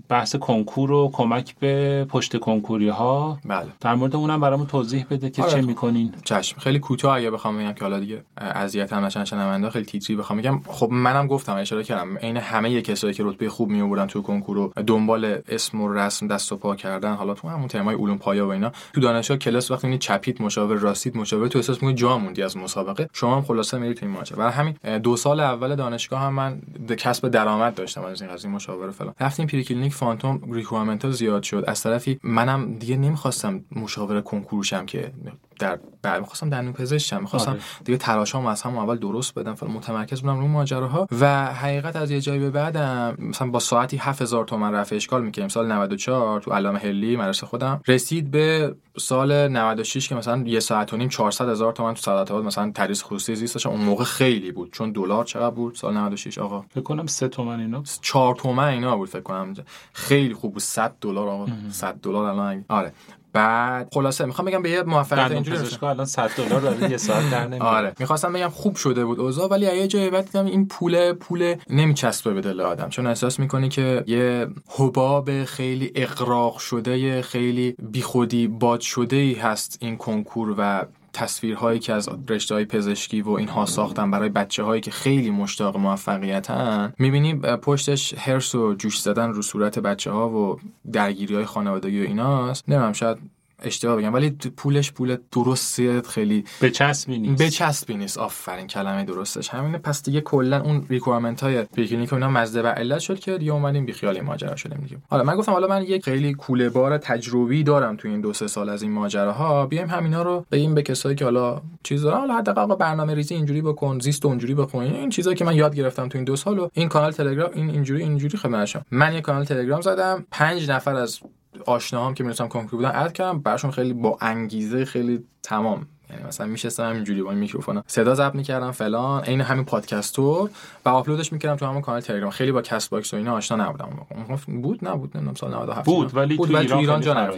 بحث کنکور و کمک به پشت کنکوری ها بله. در مورد اونم برامون توضیح بده که آره. چه می‌کنین. چشم. خیلی کوتاه اگه بخوام بگم که حالا دیگه اذیت هم نشن شنونده خیلی تیتری بخوام بگم. خب منم گفتم اشاره کردم عین همه کسایی که رتبه خوب می تو کنکور و دنبال اسم و رسم دست و پا کردن حالا تو همون ترمای علوم پایا و اینا. تو دانشگاه کلاس وقتی می‌بینی چپیت مشاور راستید مشاور تو احساس می‌کنی جا موندی از مسابقه. شما هم خلاصه میرید تو این ماجرا. و همین دو سال اول دانشگاه هم من کسب درآمد داشتم از این قضیه مشاور فلان. رفتیم preclinic phantom requirement زیاد شد. از طرفی منم دیگه نمی‌خواستم مشاور کنکور شم که در بعد می‌خواستم دندون پزشکم می‌خواستم آره. دیگه تلاشامو از همون اول درست بدم فعلا متمرکز بودم رو ماجراها و حقیقت از یه جایی به بعدم مثلا با ساعتی 7000 تومن رفع اشکال می‌کردیم. سال 94 تو علامه حلی مدرسه خودم رسید به سال 96 که مثلا یه ساعت و نیم 400 هزار تومن تو سعادت آباد مثلا تدریس خصوصی زیست داشتم. اون موقع خیلی بود چون دلار چقدر بود سال 96 آقا؟ فکر کنم سه تومن اینا 4 تومن اینا بود فکر کنم. خیلی خوب بود. 100 دلار آقا. 100 دلار الان آره. بعد خلاصه می‌خوام بگم به یه موفقیت اینجوری. پزشکا الان 100 دلار داره یه ساعت در نمیاد آره می‌خواستم بگم خوب شده بود اوضاع ولی یه جایی بعد دیدم این پول پول نمیچسبه به دل آدم چون احساس می‌کنی که یه حباب خیلی اقراق شده خیلی بیخودی باد شده ای هست این کنکور و تصویرهایی که از رشته های پزشکی و اینها ساختن برای بچه هایی که خیلی مشتاق موفقیتن می‌بینی پشتش هرس و جوش زدن رو صورت بچه ها و درگیری های خانوادگی و ایناست. نمی‌دونم شاید اشتباه بگم ولی پولش پول درستی خیلی بچسبی نیست. بچسبی نیست. آفرین کلمه درستش. همینه. پس دیگه کلا اون requirement های preclinic و اینا مزید بر علت شد که دیگه اومدیم بی خیال این ماجرا شدیم دیگه. حالا من گفتم حالا من یک خیلی کوله بار تجربی دارم تو این دو سه سال از این ماجراها. بیایم همینا رو بگیم به کسایی که حالا چیز دارن. حالا حداقل برنامه ریزی اینجوری بکن زیست اونجوری بکن این چیزایی که من یاد گرفتم تو این دو سال و این کانال تلگرام این اینجوری اینجوری خدمتشم من یه کانال تلگرام زدم. پنج نفر از آشناهام که می‌رسم کنکور بودن add کردم. براشون خیلی با انگیزه خیلی تمام. یعنی مثلا میشستم همینجوری با این میکروفون صدا ضبط می‌کردم فلان. عین همین پادکست طور و آپلودش می‌کردم تو همون کانال تلگرام. خیلی با کست باکس و اینا آشنا نبودم. بود؟ نبود. نمی‌دونم سال 97 بود ولی بود تو ولی ایران, جا.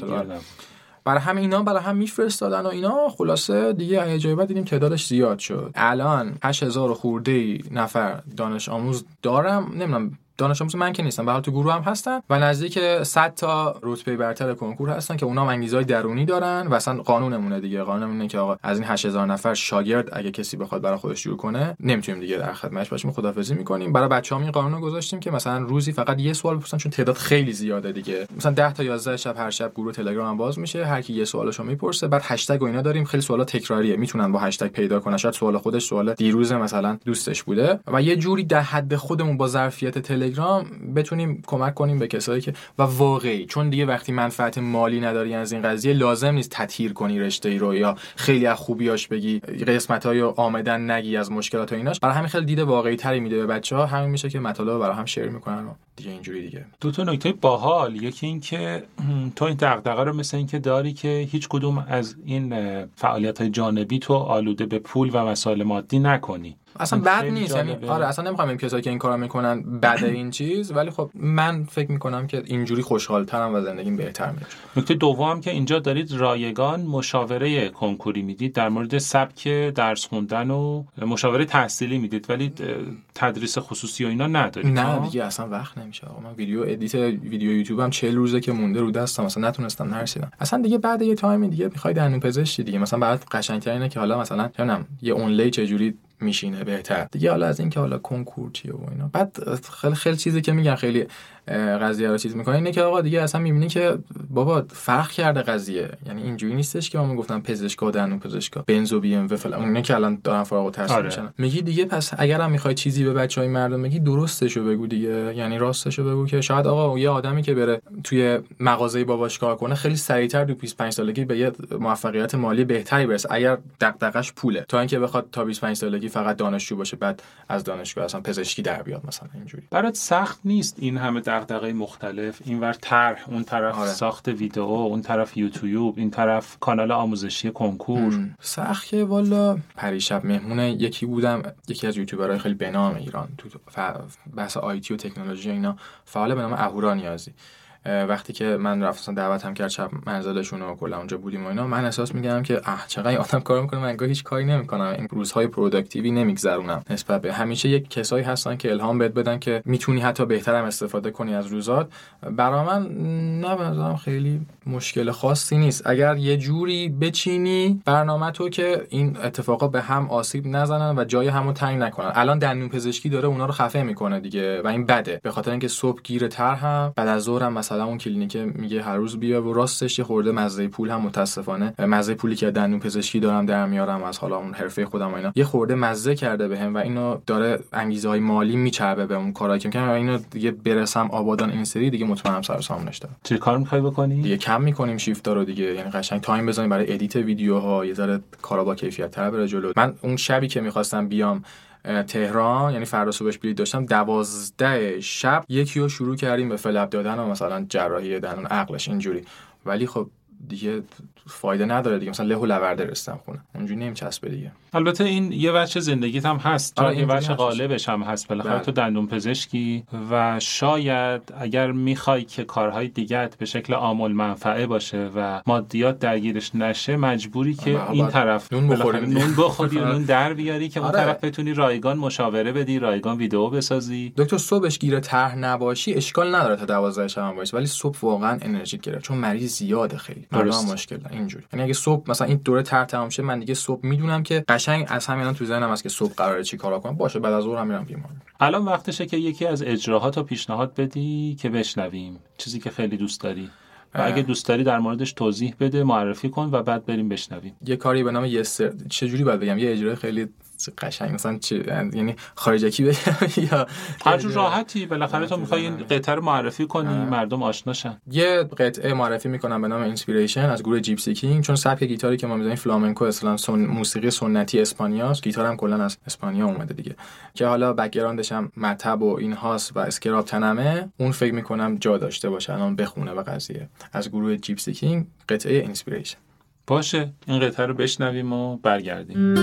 برای همین اینا برای هم میفرستادن و اینا. خلاصه دیگه جایی بعد دیدیم تعدادش زیاد شد. الان 8000 خورده نفر دانش آموز دارم. نمی‌دونم دانش آموز من که نیستم به تو گروه هم هستن و نزدیک 100 تا رتبه برتر کنکور هستن که اونا هم انگیزه‌های درونی دارن و اصلا قانونمونه دیگه. قانونمونه که آقا از این 8000 نفر شاگرد اگه کسی بخواد برای خودش جور کنه نمی‌تونیم دیگه در خدمتش باشیم خدافظی می‌کنیم. برای بچه‌ها این قانون رو گذاشتیم که مثلا روزی فقط یه سوال بپرسن چون تعداد خیلی زیاده دیگه. مثلا 10 تا 11 شب هر شب گروه تلگرام هم باز میشه هر کی یه سوالشو می‌پرسه بعد هشتگ و اینا داریم. خیلی سوالا تکراریه می‌تونن با هشتگ پیدا کنن. شاید سوال خودش سوال دیروز مثلا دوستش بوده. و یه جوری در حد خودمون با ظرفیت تلگرام بتونیم کمک کنیم به کسایی که و واقعی چون دیگه وقتی منفعت مالی نداری از این قضیه لازم نیست تطهیر کنی رشته ای رو یا خیلی از خوبیاش بگی قسمت های آمدن نگی از مشکلات و ایناش. برای همین خیلی دید واقعی تری میده به بچه ها همین میشه که مطالب برای هم شیر می‌کنن و دیگه اینجوری دیگه. دو تا نکته باحال. یکی این که تو این دغدغه رو مثل اینکه داری که هیچ کدوم از این فعالیت های جانبی تو آلوده به پول و مسائل مادی نکنی. اصلا بد نیست یعنی. آره اصلا نمی‌خوام این کسایی که این کارو می‌کنن بده این چیز ولی خب من فکر می‌کنم که اینجوری خوشحال ترم و زندگیم بهتر میره نکته دوم که اینجا دارید رایگان مشاوره کنکوری می‌دید در مورد سبک درس خوندن و مشاوره تحصیلی می‌دید ولی تدریس خصوصی و اینا ندارید نه ها؟ دیگه اصلا وقت نمیشه آقا من ویدیو edit ویدیو یوتیوب هم 40 روزه که مونده رو دستم مثلا نتونستم نرسیدم اصلا دیگه بعد یه تایمی دیگه می‌خوای دندون پزشکی دیگه مثلا بعد قشنگتر اینه که حالا مثلا نمی‌دونم یه اونلی چجوری میشینه بهتر. دیگه حالا از اینکه حالا کنکور و اینا. بعد خیلی خیلی چیزی که میگن خیلی قضیه رو چیز می‌کنه. اینه که آقا دیگه اصلا می‌بینی که بابا فرق کرده قضیه. یعنی اینجوری نیستش که ما گفتم پزشکا دندون پزشکا. بنزو بی ام و فلان. اینا که الان دارن فارغ التحصیل آره. میشن. میگی دیگه پس اگرم می‌خوای چیزی به بچه‌های مردم بگی درستشو بگو دیگه. یعنی راستشو بگو که شاید آقا یه آدمی که بره توی مغازه باباش کار کنه خیلی سریعتر تو 25 سالگی به یه موفقیت مالی بهتری برسه. اگر دغدغش پوله. تا اینکه بخواد تا 25 سالگی فقط دانشجو باشه بعد از دانشگاه اصلا پزشکی در بیاد مثلا اینجوری. برات سخت نیست این همه دغدغه مختلف. اینور طرح اون طرف آره. ساخت ویدیو اون طرف یوتیوب این طرف کانال آموزشی کنکور. سخت که والا پریشب مهمون یکی بودم یکی از یوتیوبرهای خیلی بنام ایران تو ف- بحث آیتی و تکنولوژی اینا. فعال به نام اهورا نیازی. وقتی که من رفتم دعوتم کرد شب منزلشون و کلا اونجا بودیم و اینا من احساس میگم که اه چقدر آدم کار می‌کنه من هیچ کاری نمی‌کنم. این روزهای productive ی می‌گذرونم نسبت به همیشه یک کسایی هستن که الهام بهت بدن که می‌تونی حتی بهتر هم استفاده کنی از روزات. برا من نه خیلی مشکل خاصی نیست. اگر یه جوری بچینی برنامه تو که این اتفاقا به هم آسیب نزنن و جای همو تنگ نکنن. الان دندون پزشکی داره اونا رو خفه می‌کنه دیگه و این بده. به خاطر اینکه صبح درگیره طرح هم بعد از ظهر مثلا اون کلینیک میگه هر روز بیا و راستش یه خورده مزه پول هم متاسفانه. مزه پولی که دندون پزشکی دارم در میارم از حالا اون حرفه خودم و اینا. یه خورده مزه کرده بهم و اینو داره انگیزه های مالی میچربه به اون کارایی که می‌کنم. و اینو دیگه برسم آبادان این سری دیگه مطمئنم سر سامونش دارم چه کار می‌خوای بکنی؟ دیگه کم می‌کنیم شیفتا رو دیگه. یعنی قشنگ تایم بزنیم برای edit ویدیوها. یه ذره کارا با کیفیت تر بره جلو. من اون شبی که می‌خواستم بیام تهران یعنی فردا صبحش بلیط داشتم دوازده شب یکی رو شروع کردیم به flap دادن و مثلا جراحی دندون عقلش اینجوری. ولی خب دیگه فایده نداره دیگه. مثلا له و لورده رسیدم خونه. اونجوری نمیچسبه دیگه. البته این یه بچه زندگیت هم هست. آره، یه هستش. غالبش هم هست. بالاخره بله. تو دندون پزشکی و شاید اگر می‌خوای که کارهای دیگت به شکل عامل منفعه باشه و مادیات درگیرش نشه مجبوری که آره، این باید طرف نون دیگه. نون بخوری و نون در بیاری که اون آره. طرف بتونی رایگان مشاوره بدی رایگان ویدیو بسازی. دکتر صبحش گیره طرح نباشی اشکال نداره تا 12 شب هم باشی ولی صبح واقعا انرژی گرفت. چون مریض زیاده خیلی. مردم مشکل اینجوری. یعنی اگه صبح مثلا این دوره طرح تمام شه من دیگه صبح می‌دونم که قشنگ از همین الان تو ذهنم هست که صبح قراره چی کارا کنم. باشه بعد از ظهر هم میرم بیمار الان وقتشه که یکی از اجراهات رو پیشنهاد بدی که بشنویم. چیزی که خیلی دوست داری. و. اگه دوست داری در موردش توضیح بده معرفی کن و بعد بریم بشنویم. یه کاری به نام یه سر چجوری باید بگم؟ یه اجرای خیلی قشنگ مثلا چی یعنی خارجکی بگم یا هر جور راحتی بالاخره تو می‌خوای این قطعه رو معرفی کنی مردم آشناشن یه قطعه معرفی می‌کنم به نام Inspiration از گروه جیپسی کینگ چون سبک گیتاری که ما می‌زنیم فلامنکو اصلا سن... موسیقی سنتی اسپانیاست. گیتار هم کلا از اسپانیا اومده دیگه. که حالا background ش هم مطب و اینهاست و scrub تنمه. اون فکر می‌کنم جا داشته باشه الان بخونه به قضیه. از گروه جیپسی کینگ قطعه Inspiration باشه این قطعه رو بشنویم و برگردیم.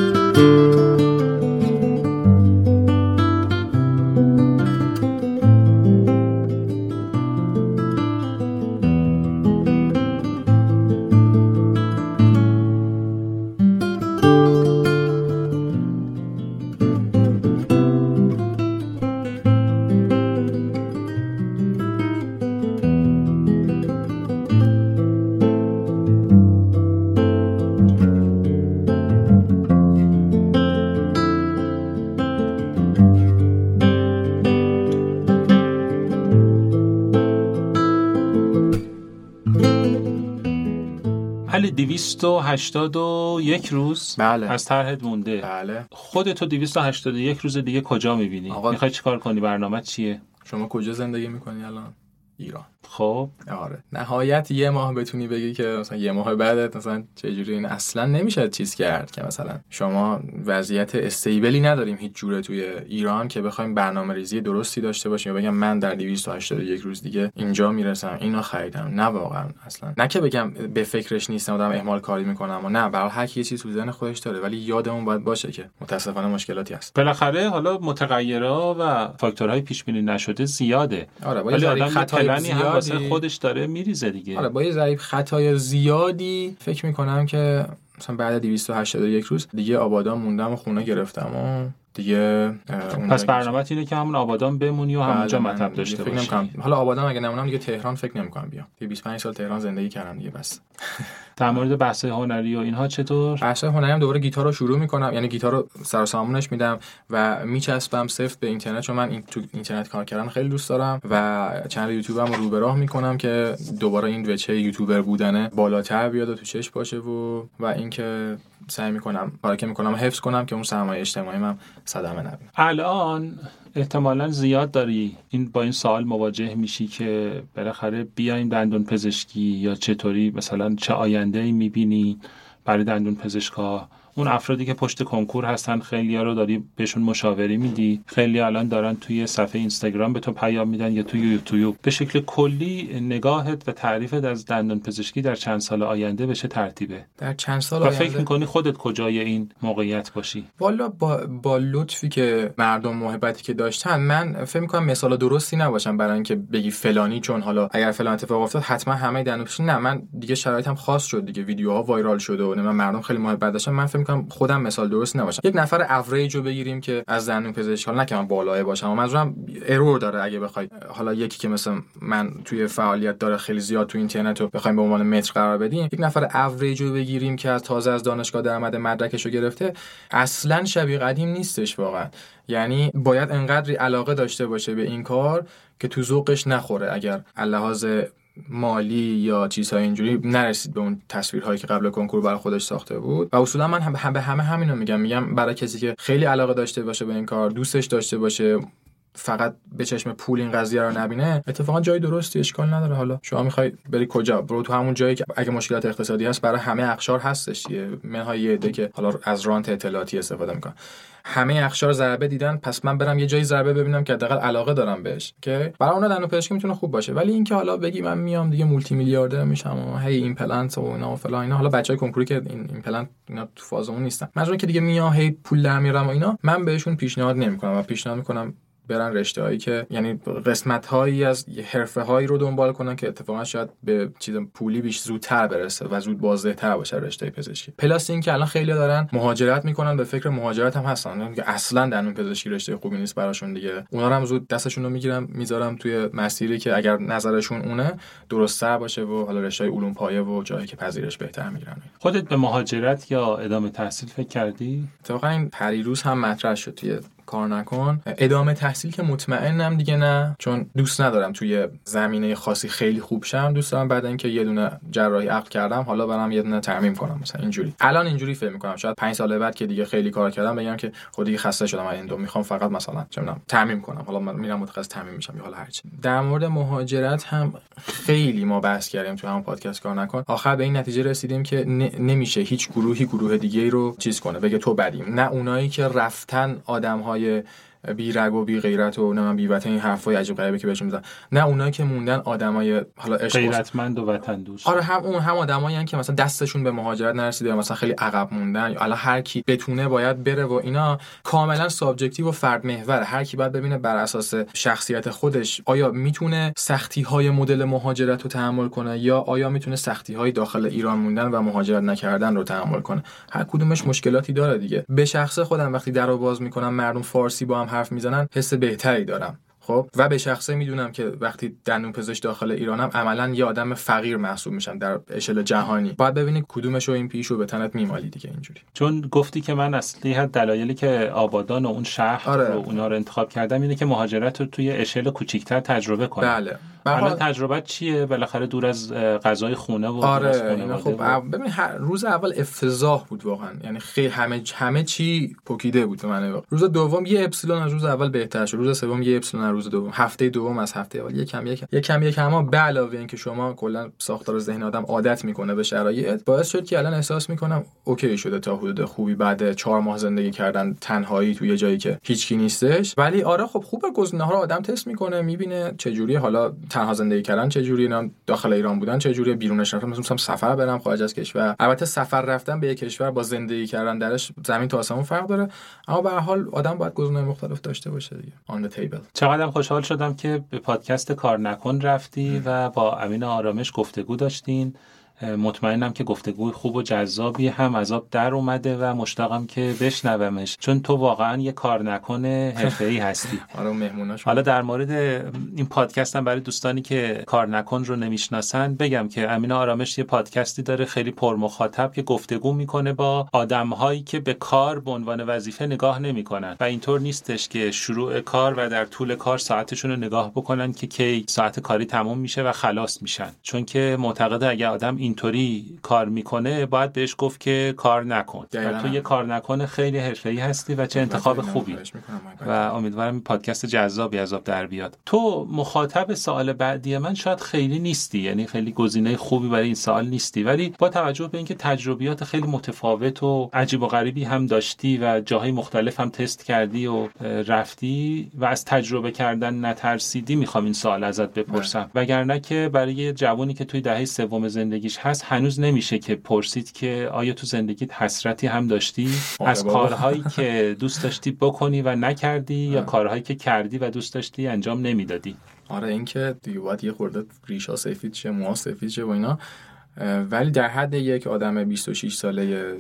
281 روز بله. از طرحت مونده بله خودتو 281 روز دیگه کجا می‌بینی؟ آقا- می‌خوای چیکار کنی؟ برنامه چیه؟ شما کجا زندگی می‌کنی الان ایران خب. آره. نهایت یه ماه بتونی بگی که مثلا یه ماه بعدت مثلا چجوری این اصلا نمیشه چیز کرد که مثلا شما وضعیت استیبلی نداریم هیچ جوره توی ایران که بخوایم برنامه ریزی درستی داشته باشیم. و بگم من در 281 روز دیگه اینجا می‌رسم اینو خریدم. نه واقعا اصلا. نه که بگم به فکرش نیستم و دارم اهمال کاری می‌کنم و نه برای هر کی یه چیز تو ذهن خودش داره ولی یادمون باید باشه که متاسفانه مشکلاتی هست. بالاخره حالا متغیرها و فاکتورهای پیش بینی نشده زیاده. آره ولی آدم هم واسه زیادی خودش داره میریزه دیگه. آره با یه ضریب خطای زیادی فکر می‌کنم که مثلا بعد 281 روز دیگه آبادان موندم و خونه گرفتم و دیگه پس برنامه اینه که همون آبادان بمونی و بله، همونجا من مطب داشته فکر باشی. حالا آبادان اگه نمونم دیگه تهران فکر نمی‌کنم بیام. دیگه 25 سال تهران زندگی کردم دیگه بس. در مورد بحث هنری و اینها چطور؟ بحث هنری هم دوباره گیتار رو شروع می‌کنم. یعنی گیتار رو سر سامونش میدم و میچسبم سفت به اینترنت چون من این تو اینترنت کار کردن خیلی دوست دارم و چنل یوتیوبم رو به راه می‌کنم که دوباره این وچه یوتیوبر بودنه بالاتر بیاد و تو چش باشه و و اینکه سعی می‌کنم کاری که می‌کنم حفظ کنم که اون سرمایه اجتماعی من صدمه نبینه. الان احتمالا زیاد داری. این با این سوال مواجه میشی که بالاخره بیایم دندون پزشکی یا چطوری؟ مثلا چه آینده ای می‌بینی برای دندون پزشکا؟ اون افرادی که پشت کنکور هستن خیلی رو داری بهشون مشاوری میدی. خیلی الان دارن توی صفحه اینستاگرام به تو پیام میدن یا توی یوتیوب. به شکل کلی نگاهت و تعریفت از دندون پزشکی در چند سال آینده بشه ترتیبه؟ در چند سال و آینده؟ فکر می‌کنی خودت کجای این موقعیت باشی؟ والا با, با لطفی که مردم محبتی که داشتن من فکر می‌کنم مثال درستی نباشم برای اینکه بگی فلانی چون حالا اگر فلان اتفاق افتاد حتما همه دندون نه من دیگه شرایطم خاص شد دیگه. ویدیوها وایرال شده و من مردم خیلی محبت داشتن. من فکر می‌کنم خودم مثال درست نباشم یک نفر اوریج رو بگیریم که از دندون پزشک حالا نه که من بالای باشم منظورم ارور داره اگه بخوای. حالا یکی که مثلا من توی فعالیت داره خیلی زیاد تو اینترنت رو بخوایم به عنوان متر قرار بدیم یک نفر اوریج رو بگیریم که از تازه از دانشگاه درآمد مدرکش رو گرفته اصلا شبیه قدیم نیستش واقعا. یعنی باید انقدری علاقه داشته باشه به این کار که تو ذوقش نخوره. اگر لحاظ مالی یا چیزهای اینجوری نرسید به اون تصویرهایی که قبل کنکور برای خودش ساخته بود. و اصولا من هم به همه همینو میگم. میگم برای کسی که خیلی علاقه داشته باشه به این کار دوستش داشته باشه فقط به چشم پول این قضیه رو نبینه اتفاقا جای درستی اشکال نداره. حالا شما می‌خوای بری کجا؟ برو تو همون جایی که اگه مشکلات اقتصادی هست برای همه اقشار هستش دیگه. منهای یه عده که حالا از رانت اطلاعاتی استفاده می‌کنن. همه اقشار ضربه دیدن پس من برم یه جایی ضربه ببینم که حداقل علاقه دارم بهش. که برای اون دندون پزشکی می‌تونه خوب باشه. ولی اینکه حالا بگی من میام دیگه مولتی میلیاردر میشم و هی ایمپلنت و اینا و فلان اینا حالا بچهای کنکوری که این ایمپلنت اینا تو فاز اون نیستن. مجبور که دیگه میام هی پول در میارم و اینا. من بهشون پیشنهاد نمی‌کنم و پیشنهاد می‌کنم برن رشته هایی که یعنی قسمت هایی از حرفه هایی رو دنبال کنن که اتفاقا شاید به چیز پولی بیش زودتر برسه و زود بازده تر باشه رشته پزشکی. پلاس این که الان خیلی دارن مهاجرت می‌کنن به فکر مهاجرت هم هستن. یعنی که اصلا دندون پزشکی رشته خوبی نیست براشون دیگه. اونا رو هم زود دستشون رو می‌گیرم می‌ذارم توی مسیری که اگر نظرشون اونه درستتر باشه و حالا رشته علوم پایه و جایی که پذیرش بهتر می‌گیرن. خودت به مهاجرت یا ادامه تحصیل فکر کردی؟ اتفاقا این پریروز هم مطرح شد توی کار نکن. ادامه تحصیل که مطمئنم دیگه نه چون دوست ندارم توی زمینه خاصی خیلی خوب شم. دوست دارم بعد اینکه یه دونه جراحی عقد کردم حالا برم یه دونه ترمیم کنم مثلا اینجوری. الان اینجوری فکر می‌کنم. شاید 5 سال بعد که دیگه خیلی کار کردم بگم که خودی خسته شدم. از اندو می‌خوام فقط مثلا چه می‌دونم ترمیم کنم. حالا من میرم متخصص ترمیم میشم یا حالا هرچی در مورد مهاجرت هم خیلی ما بحث کردیم تو همون پادکست کار نکن. آخر به این نتیجه رسیدیم که نمیشه هیچ گروهی گروه دیگه رو چیز کنه بگه تو بدیم. نه اونایی که رفتن آدم های بی رگ و بی غیرت و نه بی وطن این حرفای عجیب غریبی که بهشون می‌زنن نه اونایی که موندن آدمای حالا عشق غیرتمند و وطن دوست. آره هم اون هم آدمایی که مثلا دستشون به مهاجرت نرسیده مثلا خیلی عقب موندن. یا الان هر کی بتونه باید بره و اینا کاملا subjective و فرد محور. هر کی باید ببینه بر اساس شخصیت خودش آیا می‌تونه سختی های مدل مهاجرت رو تحمل کنه یا آیا می‌تونه سختی های داخل ایران موندن و مهاجرت نکردن رو تحمل کنه؟ هر کدومش مشکلاتی داره دیگه. به شخص خودم وقتی در رو باز می‌کنم مردم فارسی با هم حرف می‌زنن حس بهتری دارم. خب؟ و به شخصه می‌دونم که وقتی دندون پزشک داخل ایرانم عملا یه آدم فقیر محسوب میشم در اشل جهانی. باید ببینی کدومش رو این پیش رو به تنت میمالی دیگه اینجوری. چون گفتی که من اصلی دلایلی که آبادان و اون شهر آره. رو اونا رو انتخاب کردم اینه که مهاجرت رو توی اشل کوچیکتر تجربه کنم. بله. حالا تجربه چیه؟ بالاخره دور از غذای خونه و آره خونه خب ببین هر روز اول افتضاح بود واقعا. یعنی خیلی همه همه چی پوکیده بود من روز دوم یه اپسیلون از روز اول بهتر شد. روز سوم یه اپسیلون از روز دوم. هفته دوم از هفته اول. یکم یکم. یکم یکم. اما به علاوه اینکه شما کلا ساختار ذهن آدم عادت می‌کنه به شرایط باعث شد که الان احساس می‌کنم اوکی شده تا حدود خوبی. بعد چهار ماه زندگی کردن تنهایی توی جایی که هیچکی نیستش. ولی آره خب خوبه. گزینه ها رو آدم تست می‌کنه می‌بینه چه جوری حالا تنها زندگی کردن چه جوری اینا داخل ایران بودن چه جوری بیرونش رفتن مثلا سفر برم خارج از کشور. البته سفر رفتن به یک کشور با زندگی کردن درش زمین تا آسمون فرق داره. اما به هر حال آدم باید گزینه مختلف داشته باشه دیگه. آن تیبل چقدر خوشحال شدم که به پادکست کار نکن رفتی و با امین آرامش گفتگو داشتین. مطمئنم که گفتگوی خوب و جذابی هم از آب در اومده و مشتاقم که بشنومش. چون تو واقعا یه کار نکنه ای هستی. آره حالا در مورد این پادکست هم برای دوستانی که کار نکن رو نمی‌شناسن بگم که امین آرامش یه پادکستی داره خیلی پر مخاطب که گفتگو می‌کنه با آدمهایی که به کار به عنوان وظیفه نگاه نمی‌کنن. و اینطور نیستش که شروع کار و در طول کار ساعتشون رو نگاه بکنن که کی ساعت کاری تموم میشه و خلاص میشن. چون که معتقده اگر آدم اینطوری کار می‌کنه باید بهش گفت که کار نکن. و تو یه کار نکنه خیلی حرفه‌ای هستی و چه انتخاب خوبی. و امیدوارم پادکست جذابی از آب در بیاد. تو مخاطب سوال بعدی من شاید خیلی نیستی یعنی خیلی گزینه خوبی برای این سوال نیستی ولی با توجه به اینکه تجربیات خیلی متفاوت و عجیب و غریبی هم داشتی و جاهای مختلف هم تست کردی و رفتی و از تجربه کردن نترسیدی می‌خوام این سوال ازت بپرسم. وگرنه که برای جوانی که توی دهه سوم زندگیش هست هنوز نمیشه که پرسید که آیا تو زندگیت حسرتی هم داشتی؟ آره از کارهایی که دوست داشتی بکنی و نکردی یا کارهایی که کردی و دوست داشتی انجام نمی‌دادی؟ آره اینکه دیگه باید یه خورده ریشا سفید شه موها سفید شه و اینا. ولی در حد یک آدم 26 ساله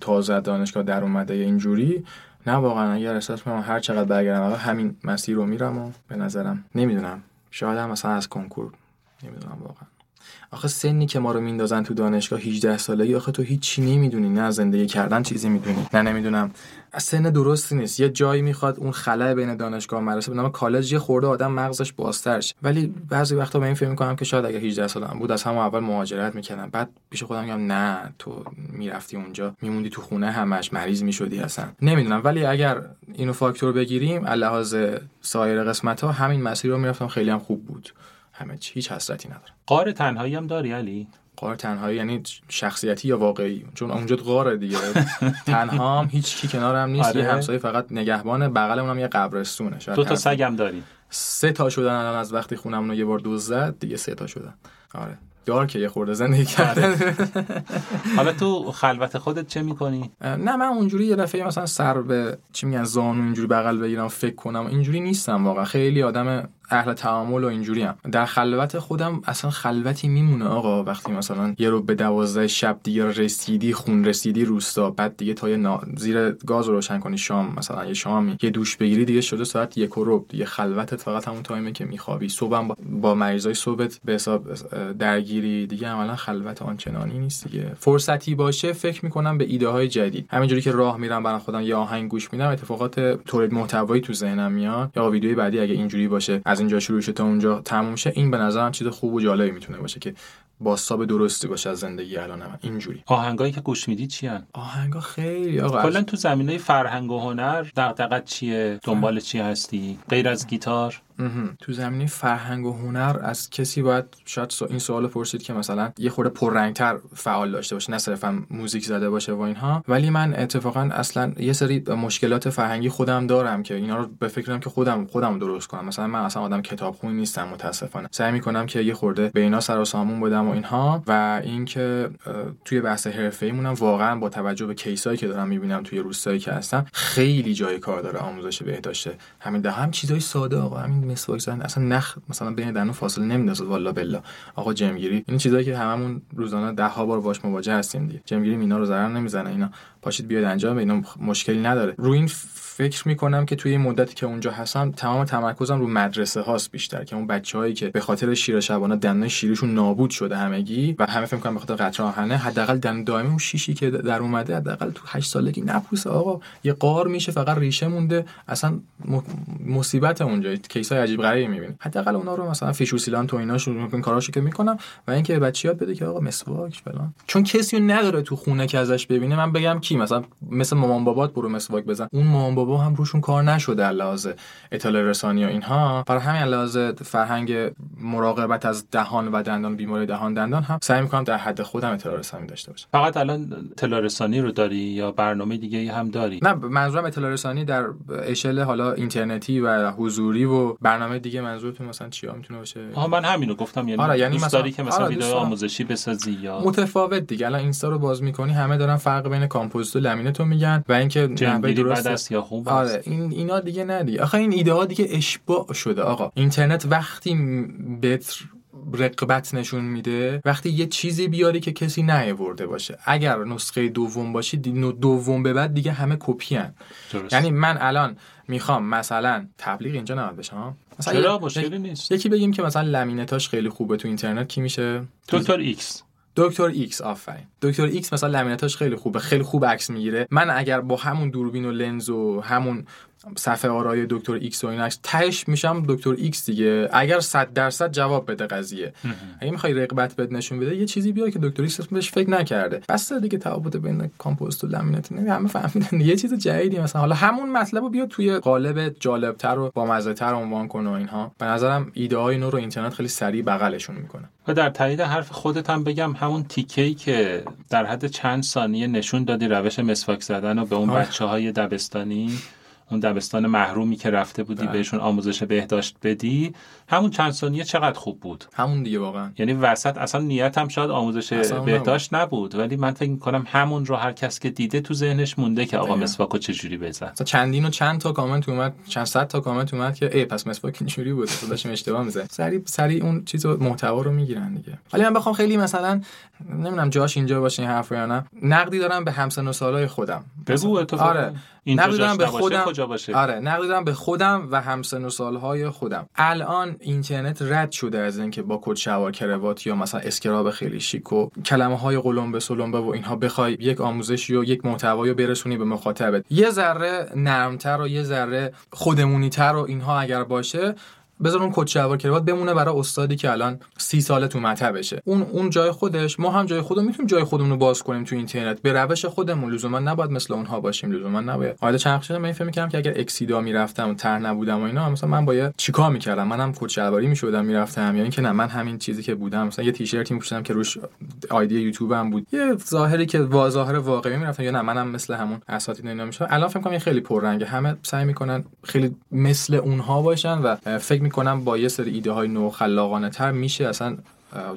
تازه دانشگاه در اومده اینجوری نه واقعا. اگر احساس کنم هر چقدر برگردم همین مسیر رو میرم و به نظرم نمی‌دونم. شاید هم مثلا از کنکور نمی‌دونم واقعا. آخه سنی که ما رو میندازن تو دانشگاه 18 سالگی آخه تو هیچ چی نمی‌دونی. نه زندگی کردن چیزی می‌دونی. نه نمی‌دونم. سن درستی نیست. یه جایی می‌خواد اون خلای بین دانشگاه و مدرسه بنابراین کالج یه خورده آدم مغزش بازتر ولی بعضی وقتا به این فکر می‌کنم که شاید اگه 18 سالم بود از همون اول مهاجرت می‌کردم. بعد پیش خودم میگم نه تو می‌رفتی اونجا. میموندی تو خونه همش. مریض می‌شدی اصلا. نمی‌دونم. ولی اگر اینو فاکتور بگیریم لحاظ سایر قسمت ها همین مسیر رو می‌رفتم. خیلی هم خوب بود. همه چی هیچ حسرتی ندارم. قار تنهایی هم داری علی؟ قار تنهایی یعنی شخصیتی یا واقعی؟ چون اونجا قاره دیگه. تنها هم هیچ کی کنارم نیست آره. یه همسایه فقط نگهبان بغل اونم یه قبرستونه. دو تا سگم داری. سه تا شدن الان از وقتی خونم رو یه بار دوز زد دیگه سه تا شدن. آره. دار که یه خورده زندگی کردن حالا تو خلوت خودت چه می‌کنی؟ نه من اونجوری یه دفعه مثلا سر به چی میگن زانو اینجوری بغل بگیرم فکر کنم اینجوری نیستم واقعا. خیلی آدم اهل تعامل و اینجوری هم. در خلوت خودم اصلا خلوتی میمونه آقا. وقتی مثلا یه رو به دوازده شب دیگه رسیدی خون رسیدی روستا بعد دیگه تا یه زیر گاز رو روشن کنی شام مثلا یه شامی. یه دوش بگیری دیگه شده ساعت یک و رب دیگه خلوتت فقط همون تایمه که میخوابی. صبحم با, با مریضای صبحت به حساب درگیری. دیگه عملا خلوت آنچنانی نیست دیگه. فرصتی باشه فکر می‌کنم به ایده های جدید. همینجوری که راه میرم برای خودم یه آهنگ گوش میدم اتفاقات تولید محتوایی تو ذهنم میاد. یا ویدیوی بعدی اگه اینجوری باشه. اینجا شروع شه تا اونجا تموم شه این به نظرم چیز خوب و جالبی می‌تونه باشه که باستاب درستی باشه از زندگی الان من اینجوری. آهنگایی که گوش میدی چی هن؟ آهنگا خیلی آقا کلا تو زمینه فرهنگ و هنر دغدغت چیه؟ دنبال چی هستی؟ غیر از گیتار؟ تو زمینه فرهنگ و هنر از کسی باید شاید این سوال پرسید که مثلا یه خورده پررنگتر فعال داشته باشه نه صرفا موزیک زده باشه و اینها. ولی من اتفاقا اصلا یه سری مشکلات فرهنگی خودم دارم که اینا رو به فکرم که خودم خودم درست کنم. مثلا من اصلا آدم کتابخونی نیستم متاسفانه. سعی می‌کنم که یه خورده به اینا سر و سامون بدم و اینها و اینکه توی بحث حرفه‌ای مونم واقعا با توجه به کیسایی که دارم می‌بینم توی روستایی که هستم خیلی جای کار داره آموزش بهداشت همین ده هم چیزای ساده آقا همین مسواک زدن اصلا نخ مثلا بین دندون فاصله نمیندازه. والا بلا. آقا جمگیری این چیزایی که هممون روزانه ده ها بار باش مواجه هستیم دیگه. جمگیری اینا رو ضرر نمی‌زنه. اینا پاشید بیاید انجام اینا مشکلی نداره. روی این فکر می‌کنم که توی مدتی که اونجا هستم تمام تمرکزم رو مدرسه هاست بیشتر که اون بچههایی که به خاطر شیر شبانه دندون شیرشون نابود شده همگی و همه فکر می‌کنم به خاطر قطره آهنه حداقل دندون دائمی اون شیشی که در اومده حداقل تو 8 سالگی نپوسه. آقا یه قار میشه فقط ریشه مونده. اصلا مصیبت اونجا. کیسای عجیب غریبی می‌بینی. حداقل اونا رو مثلا فیشوسیلان تو ایناشون این کاراشو که می‌کنم و اینکه بچه یاد بده که آقا مسواک فلان. چون کسی نداره تو خونه که ازش ببینه من بگم کی؟ مثلا مثل مامان بابات برو مسواک بزن. اون مامان بابا هم روشون کار نشده لحاظ اطلاع رسانی و اینها. برای همین لحاظ فرهنگ مراقبت از دهان و دندان بیماری دهان دندان هم سعی می‌کنم در حد خودم اطلاع رسانی داشته باشم. فقط الان اطلاع رسانی رو داری یا برنامه دیگه هم داری؟ نه منظورم اطلاع رسانی در اشل حالا اینترنتی و حضوری و برنامه دیگه منظورتون مثلا چیا می‌تونه باشه؟ آها من همینو گفتم یعنی, آره یعنی دوست داری که مثلا آره ویدیو آموزشی بسازی یا متفاوت دیگه. الان اینستا رو باز می‌کنی همه دارن فرق بین کامپوزیت و لمینت میگن و اینکه نحوه درست یا خوب آره این اینا دیگه ندی آخه این ایده ها دیگه اشباع شده آقا. اینترنت وقتی بهت رغبت نشون میده وقتی یه چیزی بیاری که کسی نیاورده باشه. اگر نسخه دوم باشی دوم به بعد دیگه همه کپی‌ان. یعنی من الان می‌خوام مثلا تبلیغ اینجا نباید بشم مثلا چرا مشکلی نیست. یکی بگیم که مثلا لمینتاش خیلی خوبه تو اینترنت. کی میشه؟ دکتر ایکس. دکتر ایکس آفرین. دکتر ایکس مثلا لمینتاش خیلی خوبه خیلی خوب عکس می‌گیره. من اگر با همون دوربین و لنز و همون صفحه آرای دکتر ایکس و این تهش میشم دکتر ایکس دیگه. اگر 100 درصد جواب بده قضیه. اگه می‌خوای رغبت بهت نشون بده یه چیزی بیا که دکتر ایکس بهش فکر نکرده. بس دیگه تفاوت بین کامپوزیت و لمینت نه همه فهمیدن. یه چیز جدیدی مثلا. حالا همون مطلب رو بیا توی قالب جالبتر و با مزه تر عنوان کن و اینها. به نظرم ایده های نو رو اینترنت خیلی سریع بغلشون می‌کنه. و در تایید حرف خودت هم بگم همون تیکه‌ای که در حد چند ثانیه نشون دادی روش مسواک زدن و به اون بچه های دبستانی. اون دبستان محرومی که رفته بودی بله. بهشون آموزش بهداشت بدی همون چند ثانیه چقدر خوب بود؟ همون دیگه واقعا. یعنی وسط اصلا نیتم شاید آموزش بهداشت نبود. ولی من فکر می‌کنم همون رو هر کس که دیده تو ذهنش مونده که آقا مسواکو چجوری بزن. چندین و چند تا کامنت اومد چند صد تا کامنت اومد که ای پس مسواک اینجوری بود. تو داشتم اشتباه می‌زنی سری سری اون چیزو محتوا رو می‌گیرن دیگه. ولی من بخوام خیلی مثلا نمی‌دونم جاش اینجا باشه این حرف یا نه. نقدی دارم به همسن و سالای خودم. بگو آره. این نقد جاش دارم به خودم کجا باشه؟ آره. نقد دارم به خودم و همسن و سالهای خودم. الان اینترنت رد شده از اینکه با کت شلوار کروات یا مثلا scrub خیلی شیک و کلمه های قلمبه سلمبه و اینها بخوای یک آموزشی و یک محتوایی برسونی به مخاطبت. یه ذره نرمتر و یه ذره خودمونی تر و اینها اگر باشه بذار اون کت شلوار کروات بمونه برای استادی که الان سی ساله تو مطبشه. اون اون جای خودش ما هم جای خودمون می‌تونیم جای خودمون رو باز کنیم تو اینترنت. به روش خودمون لزوما نباید مثل اونها باشیم لزوما. نباید. حالا چند وقت من فکر که اگر اکسیدا می‌رفتم تر نبودم و اینا مثلا من باید چیکار می‌کردم؟ منم کت شلواری می‌شدم می‌رفتم. یا اینکه نه من همین چیزی که بودم. مثلا یه تیشرتی میپوشیدم که روش آیدی یوتیوبم بود. یه ظاهری که ظاهر واقعی می‌رفتم یا نه منم مثل همون اساتید اینا میشم الان فکر کنم خیلی پررنگه. همه سعی می‌کنن خیلی مثل اونها باشن و فکر می‌کنم با یه سری ایده های نو خلاقانه تر میشه اصلا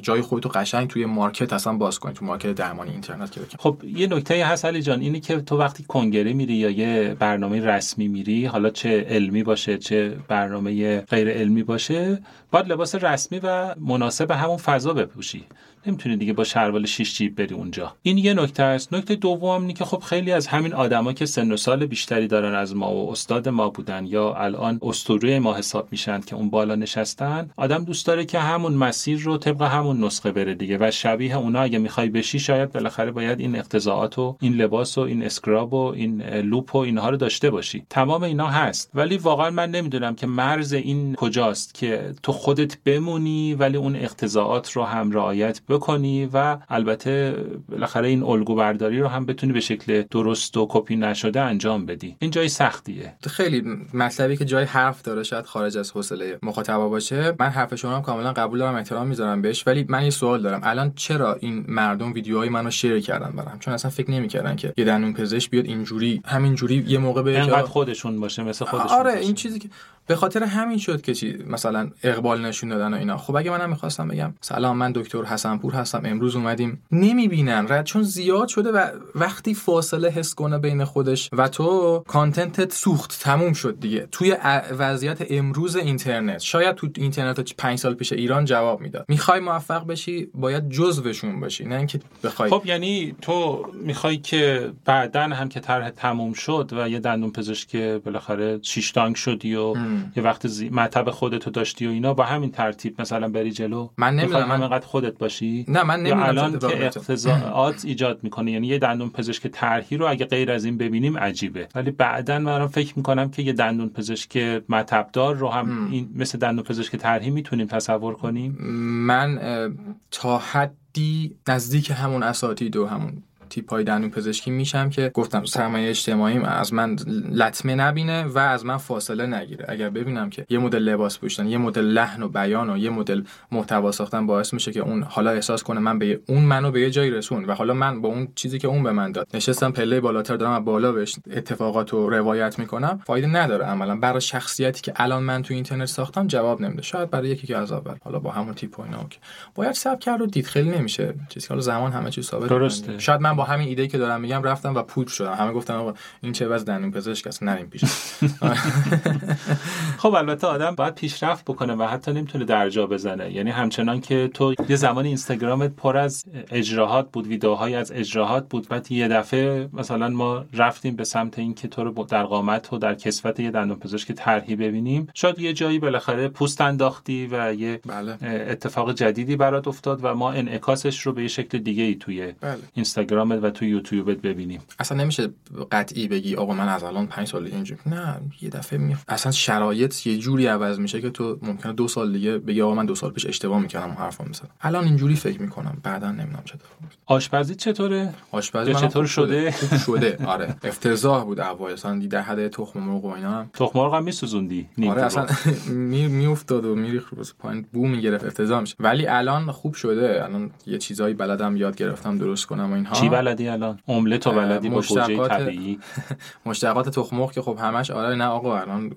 جای خودتو قشنگ توی مارکت اصلا باز کنی تو مارکت درمانی اینترنت که خب یه نکته هست علی جان اینی که تو وقتی کنگره میری یا یه برنامه رسمی میری حالا چه علمی باشه چه برنامه غیر علمی باشه باید لباس رسمی و مناسب همون فضا بپوشی. نمی‌تونی دیگه با شروال شیش جیب بری اونجا. این یه نکته است. نکته دوم اینه که خب خیلی از همین آدما که سن و سال بیشتری دارن از ما و استاد ما بودن یا الان اسطوره ما حساب میشن که اون بالا نشستن آدم دوست داره که همون مسیر رو طبق همون نسخه بره دیگه و شبیه اونا اگه می‌خوای بشی شاید بالاخره باید این اقتضاعات و این لباس و این اسکراب و این لوپ و اینها رو داشته باشی. تمام اینا هست. ولی واقعا من نمی‌دونم که مرز این کجاست که تو خودت بمونی ولی اون اقتضاعات رو هم رعایت بکنی و البته بالاخره این الگو برداری رو هم بتونی به شکل درست و کپی نشده انجام بدی. این جای سختیه. خیلی مطلبی که جای حرف داره شاید خارج از حوصله مخاطبا باشه. من حرف شما هم کاملا قبول دارم احترام می‌ذارم بهش ولی من یه سوال دارم. الان چرا این مردم ویدیوهای منو شیر کردن برام؟ چون اصلا فکر نمی‌کردن که یه دندون پزشک بیاد اینجوری همینجوری یه موقع به خودشون باشه مثل خودشون آره باشه. این چیزی که به خاطر همین شد که چی مثلا اقبال نشون دادن و اینا. خب اگه منم می‌خواستم بگم سلام من دکتر حسنپور هستم امروز اومدیم. نمی‌بینن رد چون زیاد شده و وقتی فاصله حس کنه بین خودش و تو کانتنتت سوخت تموم شد دیگه. توی وضعیت امروز اینترنت شاید تو اینترنت 5 سال پیش ایران جواب می‌داد. می‌خوای موفق بشی باید جزوشون باشی نه اینکه بخوای. خب یعنی تو می‌خوای که بعدا هم که طرح تموم شد و یه دندون پزشک بالاخره شیش تانک شدی و ام. یه وقت زی... مطب خودتو داشتی و اینا با همین ترتیب مثلا بری جلو. من نمی‌دونم من همینقدر خودت باشی؟ نه من نمی‌دونم الان که اقتضاعات ایجاد می‌کنه یعنی یه دندون پزشک طرحی رو اگه غیر از این ببینیم عجیبه. ولی بعدا من فکر می‌کنم که یه دندون پزشک مطبدار رو هم. این مثل دندون پزشک طرحی می‌تونیم تصور کنیم؟ من تا حدی نزدیک همون اساتید و همون تیپ های دندون پزشکی میشم که گفتم سرمایه اجتماعی از من لطمه نبینه و از من فاصله نگیره. اگر ببینم که یه مدل لباس پوشیدن یه مدل لحن و بیان و یه مدل محتوا ساختن باعث میشه که اون حالا احساس کنه من به اون منو به یه جایی رسون و حالا من با اون چیزی که اون به من داد. نشستم پله بالاتر دارم از بالا بهش اتفاقات رو روایت می‌کنم. فایده نداره عملا. برای شخصیتی که الان من تو اینترنت ساختم جواب نمیده. شاید برای یکی که از اول. حالا با همون تیپ و اینا که باید ساب کرد و دید. خیلی نمیشه. چیزی که حالا زمان همه چیز ثابت درسته. شاید من با همین ایده که دارم میگم رفتم و پودر شدم همه گفتن آقا این چه وضع دندون پزشک است نریم پیش خب البته آدم باید پیشرفت بکنه و حتی نمی‌تونه درجا بزنه یعنی همچنان که تو یه زمان اینستاگرامت پر از اجراهات بود ویدیوهای از اجراهات بود بعد یه دفعه مثلا ما رفتیم به سمت اینکه تو رو در قامت و در کسوت یه دندون پزشک طرحی ببینیم شاید یه جایی بالاخره پوست انداختی و یه بله. اتفاق جدیدی برات افتاد و ما انعکاسش رو به یه شکل دیگه ای توی بله. اینستاگرامت و توی یوتیوبت ببینیم. اصلا نمیشه قطعی بگی آقا من از الان پنج سال اینجوری نه یه دفعه می اصلا شرایط یه جوری عوض میشه که تو ممکنه دو سال دیگه بگی آقا من دو سال پیش اشتباه می‌کردم حرفا می‌زدم. الان اینجوری فکر می‌کنم بعدا نمی‌دونم چه آشپزی چطوره؟ آشپزی چطور شده. خوب شده. آره. افتضاح بود اوایل اصلا در حد تخم مرغ و اینا تخم مرغ هم میسوزوندی آره اصلا می میافتاد و میریخ پایین. بو می‌گرفت. افتضاح میشه. ولی الان خوب شده. الان یه چیزایی بلدم یاد گرفتم درست کنم و اینها. چی بلدی الان؟ املت و بلدی با گوجه طبیعی؟ مشتقات تخم مرغ که خب همش آره نه آقا الان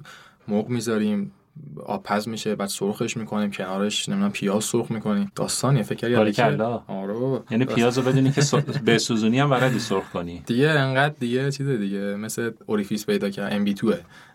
مرغ می‌ذاریم آب پز میشه بعد سرخش می‌کنیم کنارش نمی‌دونم پیاز سرخ می‌کنیم. داستانیه فکر کردی؟ آره. یعنی پیازو بدونی که سر... بسوزونی هم بلدی سرخ کنی؟ دیگه انقدر دیگه چیز دیگه مثل orifice پیدا کرد MB 2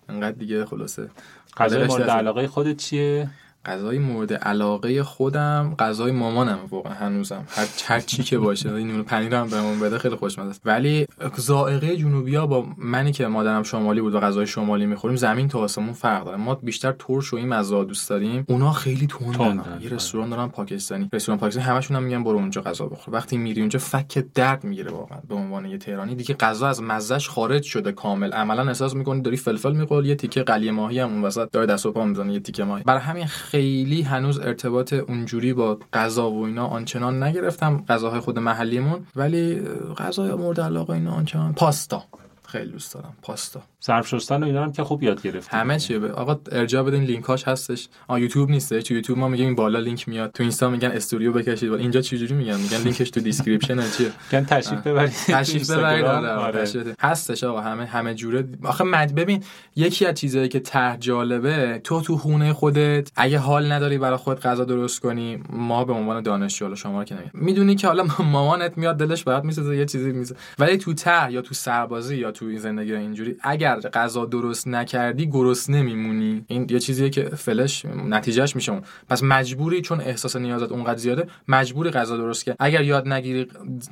انقدر دیگه خلاصه. غذای مورد علاقه خودت چیه؟ غذای مورد علاقه خودم غذای مامانم واقعا هنوزم. هر هر چی که باشه. این نون پنیرم بهمون بده خیلی خوشمزه. است ولی ذائقه جنوبیا با منی که مادرم شمالی بود و غذای شمالی می‌خوریم زمین تا آسمون فرق داره. ما بیشتر ترش و این مزه دوست داریم. اونا خیلی تندن. یه رستوران دارن پاکستانی. رستوران پاکستانی همشون هم میگن برو اونجا غذا بخور. وقتی میری اونجا فک درد می‌گیره واقعا به عنوان یه تهرانی. دیگه غذا از مزهش خارج شده کامل. عملا احساس می‌کنی داری فلفل می‌خوری یه تیکه قلیه ماهی هم اون وسط داره دست و پا می‌زنه یه تیکه ماهی. برای همین خیلی هنوز ارتباط اونجوری با غذا و اینا آنچنان نگرفتم غذاهای خود محلیمون ولی غذای مورد علاقه اینا آنچنان. پاستا. خیلی دوست دارم. پاستا. ظرف شستن و اینا هم که خوب یاد گرفت همه چی. آقا ارجاع بدین لینکاش هستش. آ یوتیوب نیست. تو یوتیوب ما میگیم این بالا لینک میاد. تو اینستا میگن استوریو بکشید. اینجا چه جوری میگن؟ میگن لینکش تو description چیه؟ میگن تشریف ببرید. تشریف ببرید. آره، آره. هستش آقا. همه همه جوره. آخه مد ببین یکی از چیزایی که ته جالبه تو تو خونه خودت اگه حال نداری برای خود غذا درست کنی ما به عنوان دانشجو شما رو که نمیگم. می‌دونی که حالا مامانت میاد دلش برات می‌سازه یه چیزی میسه ولی تو ته یا تو سربازی یا تو این زندگی اینجوری اگر غذا درست نکردی گرسنه نمیمونی. این یه چیزیه که فلش نتیجهش میشه. اون پس مجبوری چون احساس نیازت اونقدر زیاده مجبوری غذا درست کنی اگر یاد نگیری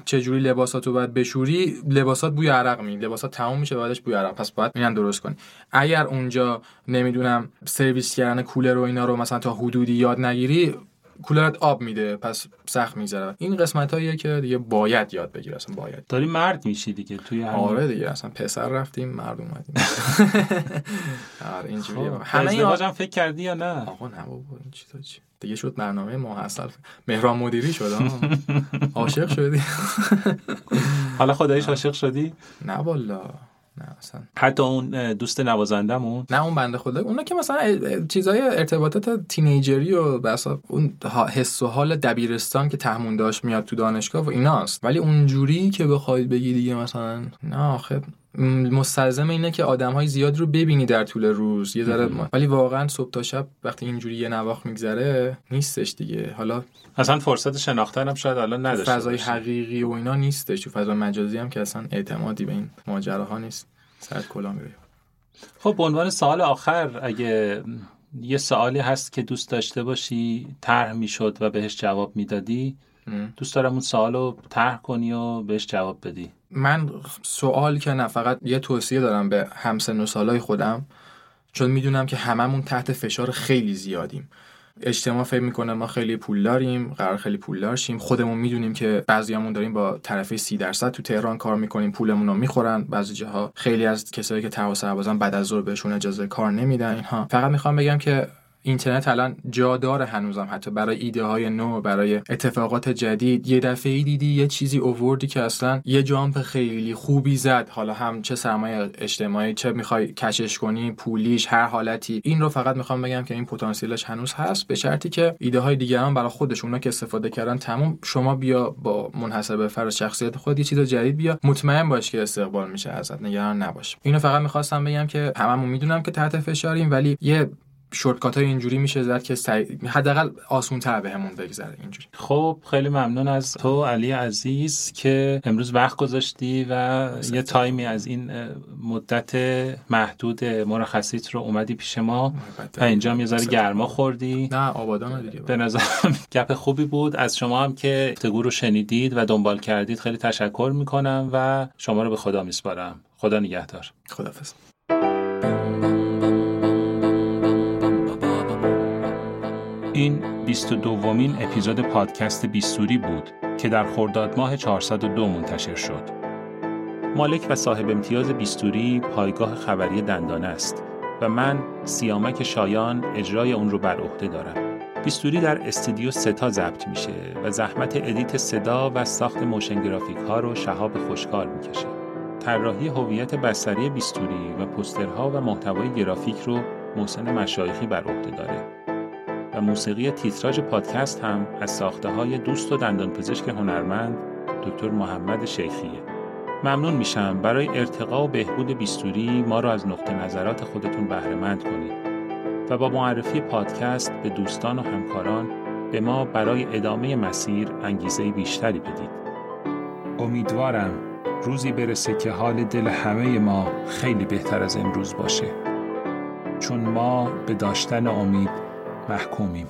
چه جوری لباساتو باید بشوری لباسات بوی عرق می لباسات تموم میشه بعدش بوی عرق. پس باید میان درست کنی. اگر اونجا نمی‌دونم سرویس کردن کولر و اینا رو مثلا تا حدودی یاد نگیری کولرت آب میده پس سخت می‌ذاره این قسمت هاییه که دیگه باید یاد بگیر اصلا باید. داری مرد میشی دیگه توی همین آره دیگه اصلا پسر رفتیم مرد اومدیم. آره اینجوریه. خب، همه این فکر کردی یا نه؟ آقا نه بابا این چیزا چی؟ دیگه شد برنامه ماحصل مهران مدیری شد عاشق شدی. حالا خداییش عاشق شدی؟ نه والا. نه اصلا. حتی اون دوست نوازندمون نه اون بنده خدا. اونا که مثلا چیزای ارتباطات تینیجری و بسا اون حس و حال دبیرستان که تهمون داشت میاد تو دانشگاه و ایناست. ولی اونجوری که بخواید بگی دیگه مثلا نه آخه مستلزم اینه که آدم های زیاد رو ببینی در طول روز. یه ذره ولی واقعا صبح تا شب وقتی اینجوری یه نواخت میگذره نیستش دیگه. حالا اصلا فرصت شناختن هم شاید الان نداشته فضای حقیقی و اینا نیستش. تو فضای مجازی هم که اصلا اعتمادی به این ماجراها نیست. سر کلا میره. خب به عنوان سوال آخر اگه یه سوالی هست که دوست داشته باشی طرح می‌شد و بهش جواب می‌دادی دوست دارم اون سوال رو طرح کنی و بهش جواب بدی. من سوال که نه فقط یه توصیه دارم به همسن و سالای خودم چون می‌دونم که هممون تحت فشار خیلی زیادیم. اجتماع فکر می‌کنه ما خیلی پول داریم قرار خیلی پول شیم خودمون می‌دونیم که بعضیامون داریم با طرفه سی درصد تو تهران کار می‌کنیم پولمون رو می‌خورن. بعضی جاها خیلی از کسایی که تهوع سربازان بعد از ظهر بهشون اجازه کار نمیدن. اینها. فقط می‌خوام بگم که اینترنت الان جا داره هنوزم. حتی برای ایده های نو برای اتفاقات جدید. یه دفعه ای دیدی یه چیزی اووردی که اصلا یه جامپ خیلی خوبی زد. حالا هم چه سرمایه اجتماعی چه می‌خوای کشش کنی پولیش هر حالتی. این رو فقط می‌خوام بگم که این پتانسیلش هنوز هست به شرطی که ایده های دیگران برای خودشون که استفاده کردن تموم. شما بیا با منحصر به فرد شخصیت خود یه چیز جدید بیا. مطمئن باش که استقبال میشه ازت. نگران نباش. اینو فقط می‌خواستم بگم که هممون می‌دونم که تحت فشاریم ولی یه شورتکات های اینجوری میشه زد که سعی... حداقل آسون تر بهمون بگذره اینجوری. خب خیلی ممنون از تو علی عزیز که امروز وقت گذاشتی و یه تایمی از این مدت محدود مرخصیت رو اومدی پیش ما و اینجا هم یه ذره گرما خوردی. نه آبادان دیگه. به نظر گپ خوبی بود. از شما هم که تگو رو شنیدید و دنبال کردید خیلی تشکر می‌کنم و شما رو به خدا میسپارم. خدا نگهدار. خدافظ این 22 دومین اپیزود پادکست بیستوری بود که در خرداد ماه 402 منتشر شد. مالک و صاحب امتیاز بیستوری پایگاه خبری دندانه است و من سیامک شایان اجرای اون رو بر عهده دارم. بیستوری در استودیو ستا ضبط میشه و زحمت edit صدا و ساخت motion graphic ها رو شهاب خوشکار می‌کشه. طراحی هویت بصری بیستوری و پوسترها و محتوای گرافیک رو محسن مشایخی بر عهده داره. موسیقی تیتراژ پادکست هم از ساخته های دوست و دندانپزشک هنرمند دکتر محمد شیخیه. ممنون میشم برای ارتقا و بهبود بیستوری ما را از نقطه نظرات خودتون بهرهمند کنید و با معرفی پادکست به دوستان و همکاران به ما برای ادامه مسیر انگیزه بیشتری بدید. امیدوارم روزی برسه که حال دل همه ما خیلی بهتر از امروز باشه. چون ما به داشتن امید محکومیم.